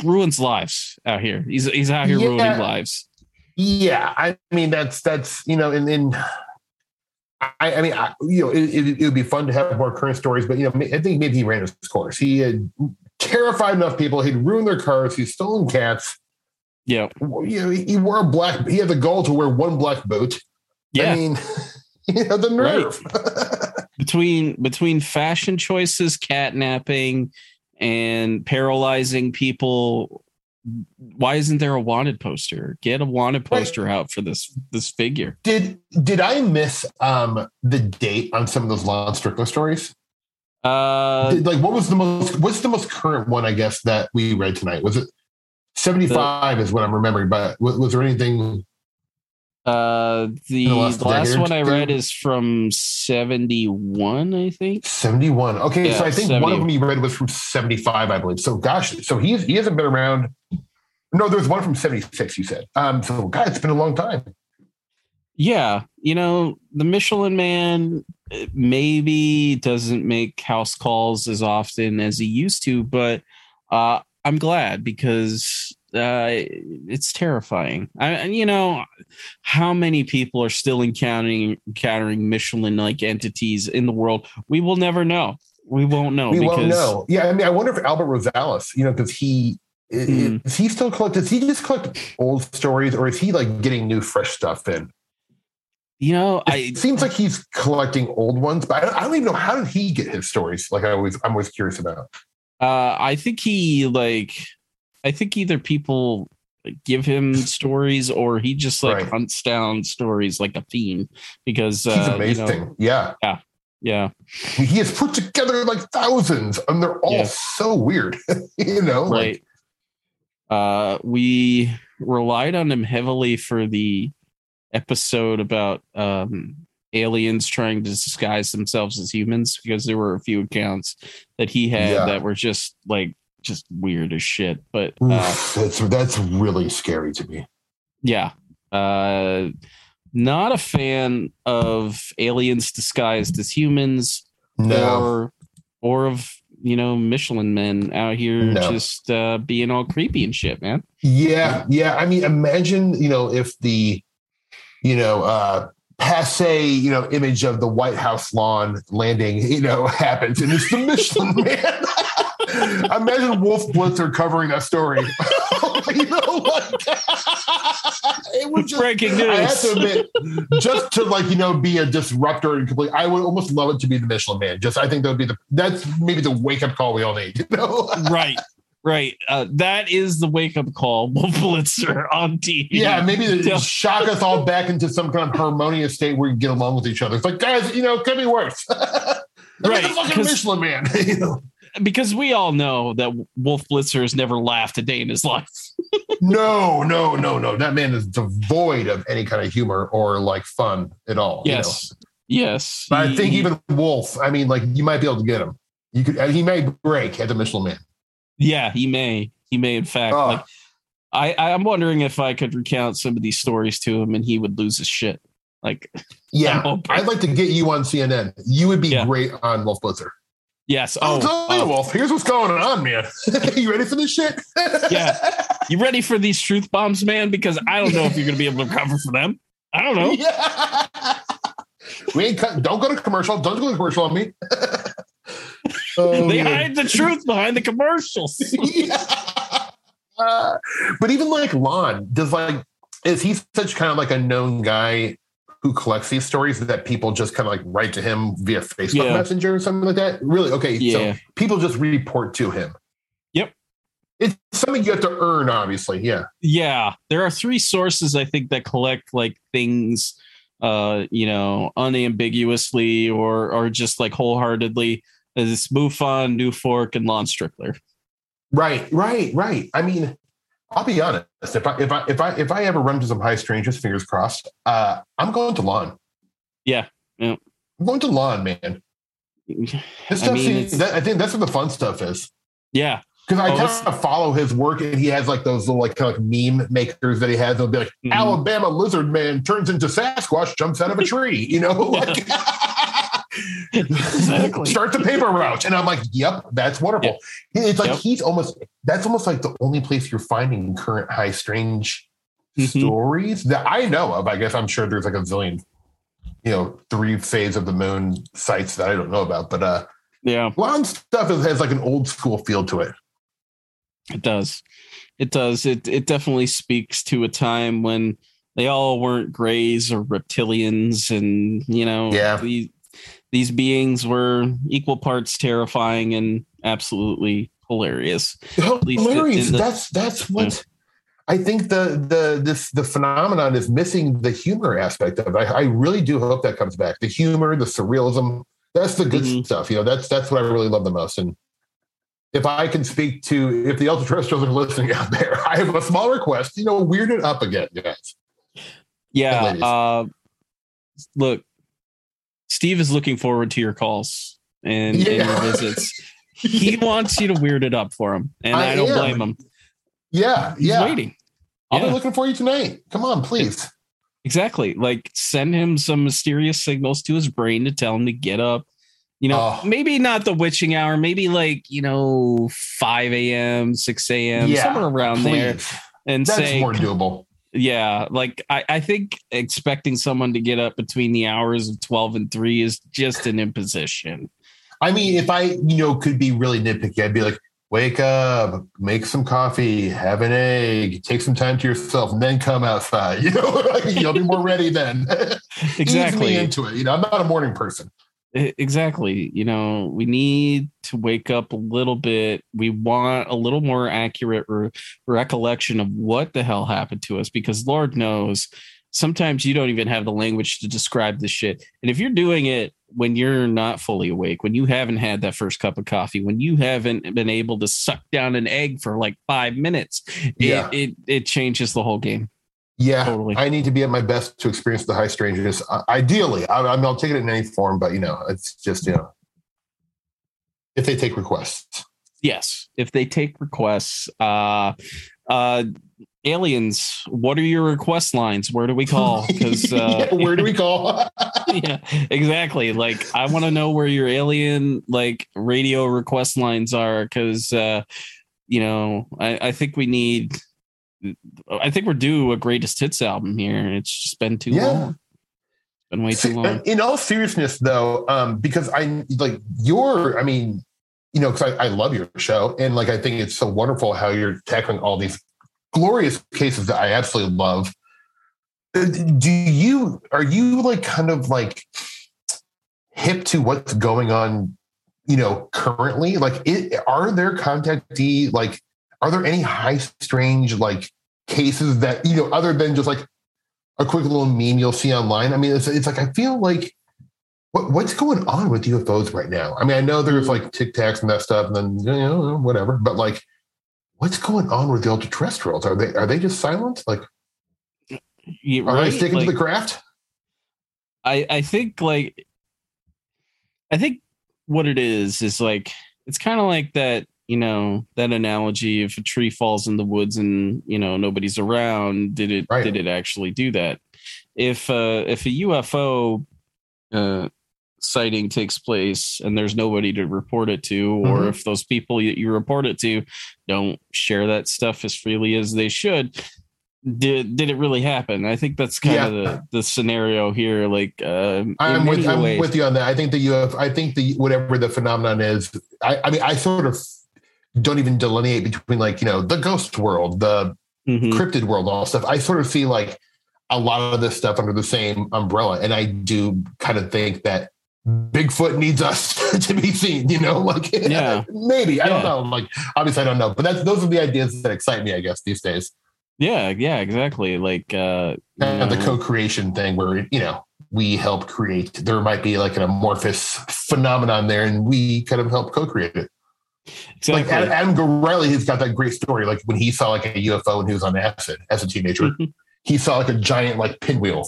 A: ruins lives out here. He's he's out here
B: Yeah.
A: ruining lives.
B: Yeah, I mean that's that's you know, and in I, I mean, I, you know, it, it, it would be fun to have more current stories, but you know, I think maybe he ran his course. He had terrified enough people. He'd ruined their cars. He's stolen cats.
A: Yeah.
B: You know, he wore a black. He had the goal to wear one black boot.
A: Yeah.
B: I mean, (laughs) (laughs) you know, the nerve. (laughs)
A: between between fashion choices, catnapping, and paralyzing people why isn't there a wanted poster? Get a wanted poster out for this this figure.
B: Did did I miss um the date on some of those Lon Strickler stories?
A: Uh,
B: Did- like what was the most what's the most current one I guess that we read tonight? Was it 75 is what I'm remembering, but was, was there anything
A: uh, the,
B: the last
A: last one I read is from seventy one, I think.
B: 71? Okay, so I think one of them you read was from 75, I believe. So gosh, so he's he hasn't been around. No, there's one from 76, you said. Um, so God, it's been a long time.
A: Yeah, you know, the Michelin Man uh, maybe doesn't make house calls as often as he used to, but uh, I'm glad because uh, it's terrifying. I, and you know, how many people are still encountering encountering Michelin like entities in the world? We will never know. We won't know
B: we
A: because
B: won't know. Yeah, I mean, I wonder if Albert Rosales, you know, because he
A: Hmm.
B: is he still collect? Does he just collect old stories, or is he like getting new, fresh stuff in?
A: you know,
B: It
A: I
B: seems like he's collecting old ones, but I don't, I don't even know how did he get his stories. Like I always, I'm always curious about.
A: Uh, I think he like, I think either people give him (laughs) stories or he just like
B: Right.
A: hunts down stories like a theme because
B: He's
A: uh, you
B: amazing.
A: know,
B: yeah,
A: yeah,
B: he has put together like thousands, and they're all
A: Yeah.
B: so weird. (laughs) you know, like
A: right. Uh, we relied on him heavily for the episode about um aliens trying to disguise themselves as humans because there were a few accounts that he had
B: Yeah.
A: that were just like just weird as shit. But uh,
B: that's that's really scary to me.
A: Yeah. Uh not a fan of aliens disguised as humans
B: No,
A: or or of, you know, Michelin men out here
B: No.
A: just uh being all creepy and shit, man.
B: Yeah, yeah. I mean, imagine, you know, if the, you know, uh passe, you know, image of the White House lawn landing, you know, (laughs) happens and it's the Michelin (laughs) man. (laughs) imagine Wolf Blitzer covering that story. (laughs) you know, like it would just
A: Breaking
B: I have
A: news.
B: to admit, just to like you know be a disruptor and complete. I would almost love it to be the Michelin Man. Just I think that would be the that's maybe the wake up call we all need. You know? (laughs)
A: right. Right. Uh that is the wake up call, Wolf Blitzer on TV.
B: Yeah, maybe (laughs)
A: Yeah.
B: shock us all back into some kind of harmonious state where we can get along with each other. It's like, guys, you know, it could be worse.
A: Right,
B: the fucking Michelin Man. you know?
A: Because we all know that Wolf Blitzer has never laughed a day in his life. (laughs)
B: No, no, no, no. That man is devoid of any kind of humor or like fun at all. you know?
A: Yes. Yes.
B: But I think even Wolf, I mean, like you might be able to get him. You could, he may break at the Michelin Man.
A: Yeah, he may. He may, in fact.
B: Oh.
A: Like, I, I'm wondering if I could recount some of these stories to him and he would lose his shit. Like, (laughs)
B: Yeah. I'd like to get you on CNN. You would be
A: Yeah.
B: great on Wolf Blitzer.
A: Yes. Oh,
B: tell you,
A: uh,
B: Wolf. Here's what's going on, man. (laughs) you ready for this shit? (laughs)
A: Yeah. you ready for these truth bombs, man? Because I don't know if you're going to be able to cover for them. I don't know.
B: Yeah. we ain't cut. Don't go to commercial. Don't go to commercial on me. (laughs) Oh,
A: they
B: man.
A: hide the truth behind the commercials.
B: Yeah. Uh, but even like Lon, does like is he such kind of like a known guy who collects these stories that people just kind of like write to him via Facebook
A: Yeah.
B: Messenger or something like that? Really? Okay.
A: Yeah.
B: So people just report to him.
A: Yep.
B: It's something you have to earn, obviously. Yeah.
A: yeah there are three sources i think that collect like things uh you know unambiguously or or just like wholeheartedly is Mufon, NUFORC, and Lon Strickler.
B: Right, right, right. I mean, I'll be honest. If I if I if I if I ever run into some high strangers, fingers crossed, uh, I'm going to Lon.
A: Yeah, yeah.
B: I'm going to Lon, man. (laughs) This
A: I mean,
B: seems, that, I think that's where the fun stuff is.
A: Yeah,
B: Because I
A: Oh,
B: kind of follow his work, and he has like those little like kind of like meme makers that he has. They'll be like,
A: Mhm.
B: "Alabama lizard man turns into Sasquatch, jumps out of a tree," you know, (laughs) like (laughs)
A: exactly.
B: start the paper route. And I'm like, "Yep, that's wonderful." It's like
A: Yep.
B: he's almost that's almost like the only place you're finding current high strange
A: Mhm.
B: stories that I know of. I guess I'm sure there's like a zillion, you know, three phase of the moon sites that I don't know about, but uh,
A: Yeah,
B: of stuff is, has like an old school feel to it.
A: it does. It does. It it definitely speaks to a time when they all weren't grays or reptilians, and you know,
B: Yeah.
A: these these beings were equal parts terrifying and absolutely hilarious.
B: Hilarious. The, that's that's what yeah. I think the the this the phenomenon is missing the humor aspect of it. I, I really do hope that comes back. The humor, the surrealism, that's the good mm-hmm. stuff. You know, that's that's what I really love the most. And if I can speak to if the ultra terrestrials are listening out there, (laughs) I have a small request. You know, weird it up again, guys.
A: Yeah. Uh, look, Steve is looking forward to your calls and, yeah. and your visits. (laughs) He wants you to weird it up for him, and I, I don't am. blame him.
B: Yeah,
A: He's
B: yeah.
A: Waiting.
B: I'll yeah. be looking for you tonight. Come on, please.
A: Exactly. Like send him some mysterious signals to his brain to tell him to get up. You know, oh. maybe not the witching hour, maybe like, you know, 5 a.m., 6 a.m., yeah, somewhere around please. there. And
B: That's
A: say,
B: more doable.
A: Yeah. Like I, I think expecting someone to get up between the hours of 12 and 3 is just an imposition.
B: I mean, if I, you know, could be really nitpicky, I'd be like, wake up, make some coffee, have an egg, take some time to yourself, and then come outside. (laughs) You know, (laughs) you'll be more ready then. (laughs)
A: exactly.
B: Into it. You know, I'm not a morning person.
A: Exactly. You know, we need to wake up a little bit. We want a little more accurate re- recollection of what the hell happened to us because Lord knows sometimes you don't even have the language to describe the shit. And if you're doing it when you're not fully awake, when you haven't had that first cup of coffee, when you haven't been able to suck down an egg for like five minutes, yeah. it, it, it changes the whole game.
B: Yeah, totally. I need to be at my best to experience the high strangeness. Uh, ideally, I, I mean, I'll take it in any form, but you know, it's just you know, if they take requests.
A: Yes, if they take requests. Uh, uh, aliens what are your request lines where do we call (laughs) because uh,
B: yeah, where do we call (laughs)
A: yeah exactly like i want to know where your alien like radio request lines are because uh you know I, I think we need i think we're due a greatest hits album here it's just been too yeah. long it's been way too long
B: in all seriousness though um because i like your i mean you know, because I, I love your show and like I think it's so wonderful how you're tackling all these glorious cases that I absolutely love. Uh, do you are you like kind of like hip to what's going on, you know, currently? Like, it, are there contactee like are there any high strange like cases that you know other than just like a quick little meme you'll see online? I mean, it's it's like I feel like what, what's going on with UFOs right now? I mean, I know there's like Tic Tacs and that stuff, and then you know whatever, but like what's going on with the ultra terrestrials? Are they are they just silent? Like, yeah, are they sticking like, to the craft?
A: I I think like I think what it is is like it's kind of like that you know that analogy if a tree falls in the woods and you know nobody's around did it right. did it actually do that if uh if a ufo uh sighting takes place and there's nobody to report it to, or mm-hmm. if those people that you report it to don't share that stuff as freely as they should, did did it really happen? I think that's kind yeah. of the, the scenario here. Like uh,
B: I'm, with, I'm with you on that. I think the UF, I think the whatever the phenomenon is. I, I mean, I sort of don't even delineate between like you know the ghost world, the mm-hmm. cryptid world, all stuff. I sort of see like a lot of this stuff under the same umbrella, and I do kind of think that Bigfoot needs us (laughs) to be seen, you know, (laughs) like yeah. (laughs) maybe I yeah. don't know. Like obviously I don't know, but that's those are the ideas that excite me, I guess, these days.
A: Yeah, yeah, exactly. Like uh
B: the co-creation thing where you know we help create. There might be like an amorphous phenomenon there, and we kind of help co-create it. Exactly. Like Adam Gorelli, he's got that great story. Like when he saw like a UFO and he was on acid as a teenager, (laughs) he saw like a giant like pinwheel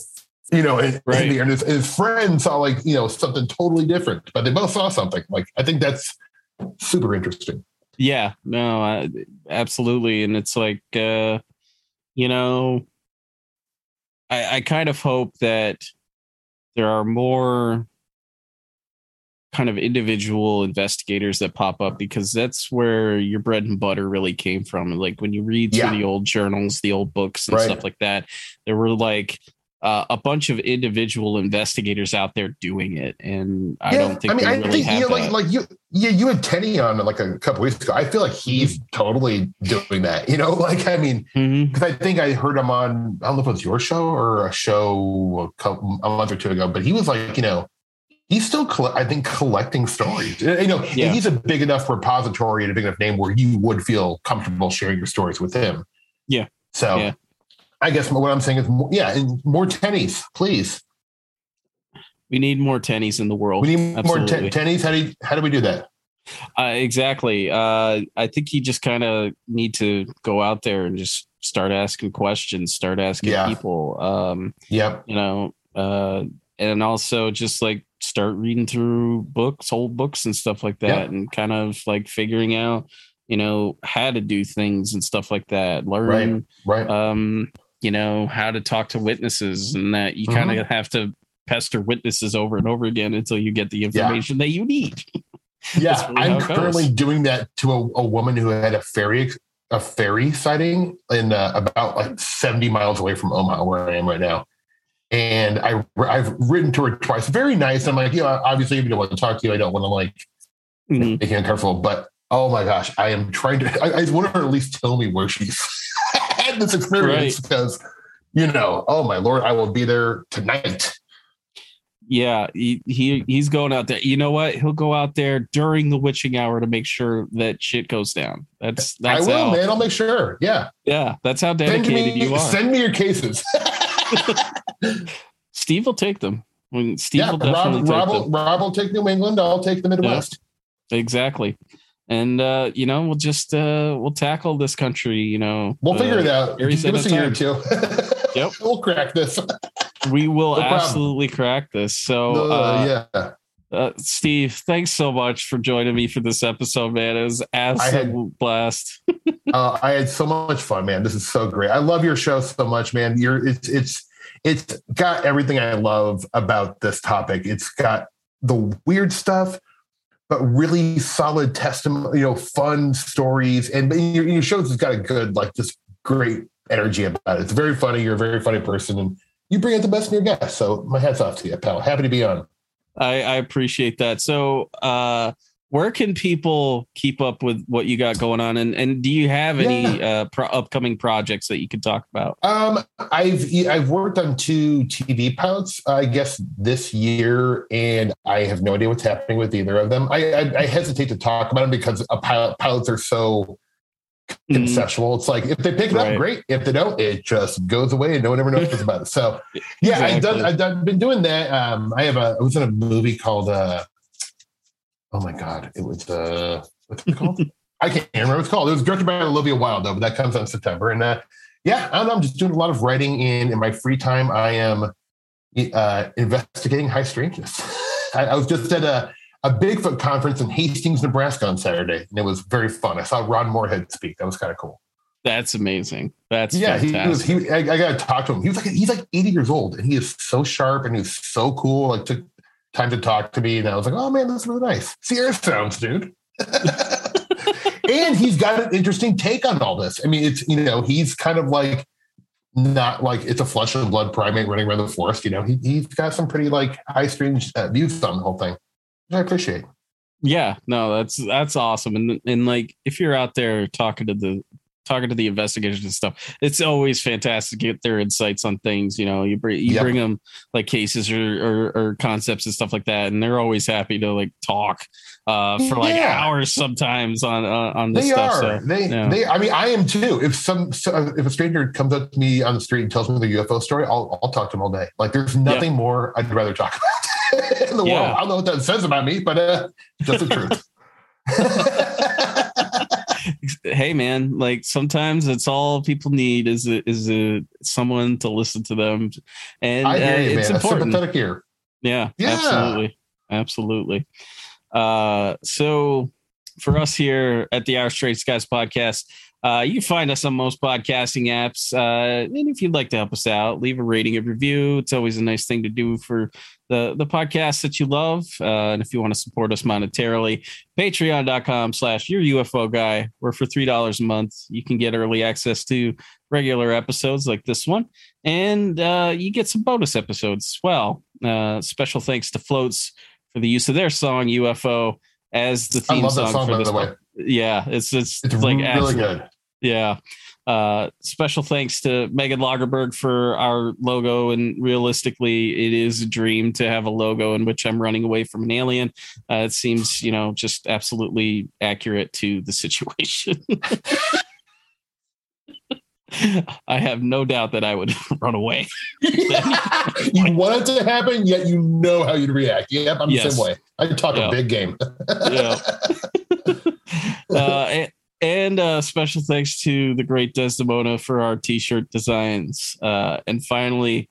B: you know, and, right. and his, his friend saw like, you know, something totally different, but they both saw something. Like, I think that's super interesting.
A: Yeah, no, I, absolutely. And it's like, uh, you know, I, I kind of hope that there are more kind of individual investigators that pop up because that's where your bread and butter really came from. Like when you read yeah. through the old journals, the old books and right. stuff like that, there were like uh, a bunch of individual investigators out there doing it, and I yeah, don't think. I mean, I really think
B: you know, like like you, yeah, you had Tenny on like a couple weeks ago. I feel like he's totally doing that. You know, (laughs) like I mean, because mm-hmm. I think I heard him on. I don't know if it was your show or a show a, couple, a month or two ago, but he was like, you know, he's still, I think, collecting stories. You know, yeah. he's a big enough repository and a big enough name where you would feel comfortable sharing your stories with him.
A: Yeah.
B: So,
A: yeah.
B: I guess what I'm saying is, yeah, and more tennies, please.
A: We need more tennies in the world.
B: We need Absolutely. more tennies. How do you, how do we do that?
A: Uh, exactly. Uh, I think you just kind of need to go out there and just start asking questions, start asking yeah. people. Um,
B: yep.
A: You know, uh, and also just like start reading through books, old books and stuff like that, yep. and kind of like figuring out, you know, how to do things and stuff like that. Learn,
B: right, right.
A: Um, you know, how to talk to witnesses, and that you kind of mm-hmm. have to pester witnesses over and over again until you get the information yeah. that you need. (laughs)
B: Yeah, really I'm currently doing that to a, a, woman who had a fairy a fairy sighting in uh, about like 70 miles away from Omaha, where I am right now. And I I've written to her twice. Very nice. I'm like, you know, obviously, if you don't want to talk to you, I don't want to like mm-hmm. make you uncomfortable. But oh my gosh, I am trying to. I, I want her to at least tell me where she's (laughs) had this experience right. because, you know, oh my lord, I will be there tonight
A: yeah, he, he he's going out there. You know what? He'll go out there during the witching hour to make sure that shit goes down. That's that's
B: I will,
A: how,
B: man. I'll make sure. Yeah,
A: yeah. That's how dedicated
B: me,
A: you are.
B: Send me your cases. (laughs) (laughs)
A: Steve will take them. When Steve
B: yeah,
A: will definitely
B: Rob, Rob, will, Rob will take New England. I'll take the Midwest.
A: Yeah, exactly. And uh, you know, we'll just uh, we'll tackle this country. You know,
B: we'll figure it out. Give us a year or two. (laughs)
A: yep,
B: we'll crack this
A: we will no absolutely crack this. So,
B: uh, yeah.
A: Uh, Steve, thanks so much for joining me for this episode, man. It was absolute blast. (laughs)
B: uh, I had so much fun, man. This is so great. I love your show so much, man. You're it's it's it's got everything I love about this topic. It's got the weird stuff, but really solid testimony, you know, fun stories, and your, your shows has got a good, like, just great energy about it. It's very funny. You're a very funny person, and you bring out the best in your guests. So my hats off to you, pal. Happy to be on.
A: I, I appreciate that. So, uh, where can people keep up with what you got going on and, and do you have any yeah. uh, pro- upcoming projects that you could talk about
B: um, i've i've worked on two tv pilots i guess this year and i have no idea what's happening with either of them i i, I hesitate to talk about them because a pilot pilots are so Mm-hmm. conceptual. Mm. It's like if they pick it right. up, great. If they don't, it just goes away and no one ever knows about it. So yeah, exactly. I've done I've done, been doing that. Um, I have a I was in a movie called uh oh my god, it was uh what's it called? (laughs) I can't remember what it's called. It was directed by Olivia Wilde though, but that comes out in September. And uh yeah, I am just doing a lot of writing in in my free time. I am uh investigating high strangeness. (laughs) I, I was just at a a Bigfoot conference in Hastings, Nebraska on Saturday, and it was very fun. I saw Ron Morehead speak. That was kind of cool.
A: That's amazing. That's
B: yeah. Fantastic. He was. He, I, I got to talk to him. He was like he's like 80 years old, and he is so sharp and he's so cool. Like took time to talk to me, and I was like, oh man, that's really nice. Sierra sounds, dude. and he's got an interesting take on all this. I mean, it's you know he's kind of like not like it's a flesh and blood primate running around the forest. You know, he, he's got some pretty like high strange uh, views on the whole thing. I appreciate.
A: Yeah, no, that's that's awesome. And and like if you're out there talking to the talking to the investigators and stuff, it's always fantastic to get their insights on things. You know, you bring you yep. bring them like cases or, or, or concepts and stuff like that, and they're always happy to like talk uh, for like yeah. hours sometimes on uh, on this
B: they
A: stuff.
B: Are.
A: So,
B: they
A: yeah.
B: they I mean I am too. If some so if a stranger comes up to me on the street and tells me the UFO story, I'll I'll talk to him all day. Like there's nothing more I'd rather talk about. (laughs) in the world. I don't know what that says about me, but uh, just the truth. (laughs)
A: hey man, like sometimes it's all people need is a, is a someone to listen to them, and
B: I hear uh, you, it's man. important. A sympathetic ear.
A: Yeah, yeah, absolutely, absolutely. Uh, so for us here at the Our Strange Skies podcast, uh, you can find us on most podcasting apps. Uh, and if you'd like to help us out, leave a rating, a review. It's always a nice thing to do for the, the podcast that you love. Uh, and if you want to support us monetarily, patreon.com slash your UFO guy, where for $3 a month, you can get early access to regular episodes like this one. And uh, you get some bonus episodes as well. Uh, special thanks to Floats for the use of their song UFO as the theme song, song, for this one. Yeah, it's it's,
B: it's like really good.
A: Yeah. Uh, special thanks to Megan Lagerberg for our logo. And realistically, it is a dream to have a logo in which I'm running away from an alien. Uh, it seems, you know, just absolutely accurate to the situation. (laughs) I have no doubt that I would (laughs) run away. (laughs)
C: you want it to happen, yet you know how you'd react. Yep, I'm yes. the same way. I talk yeah. a big game. yeah. (laughs)
A: Uh, and, and uh, special thanks to the great Desdemona for our t-shirt designs. Uh, and finally,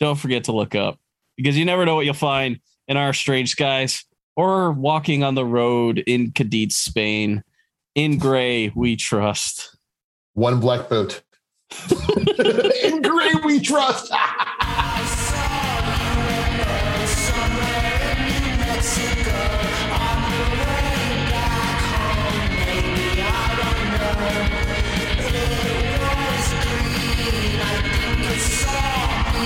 A: don't forget to look up because you never know what you'll find in our strange skies or walking on the road in Cadiz, Spain. In gray, we trust.
C: One black boat. (laughs) (laughs) In gray we trust.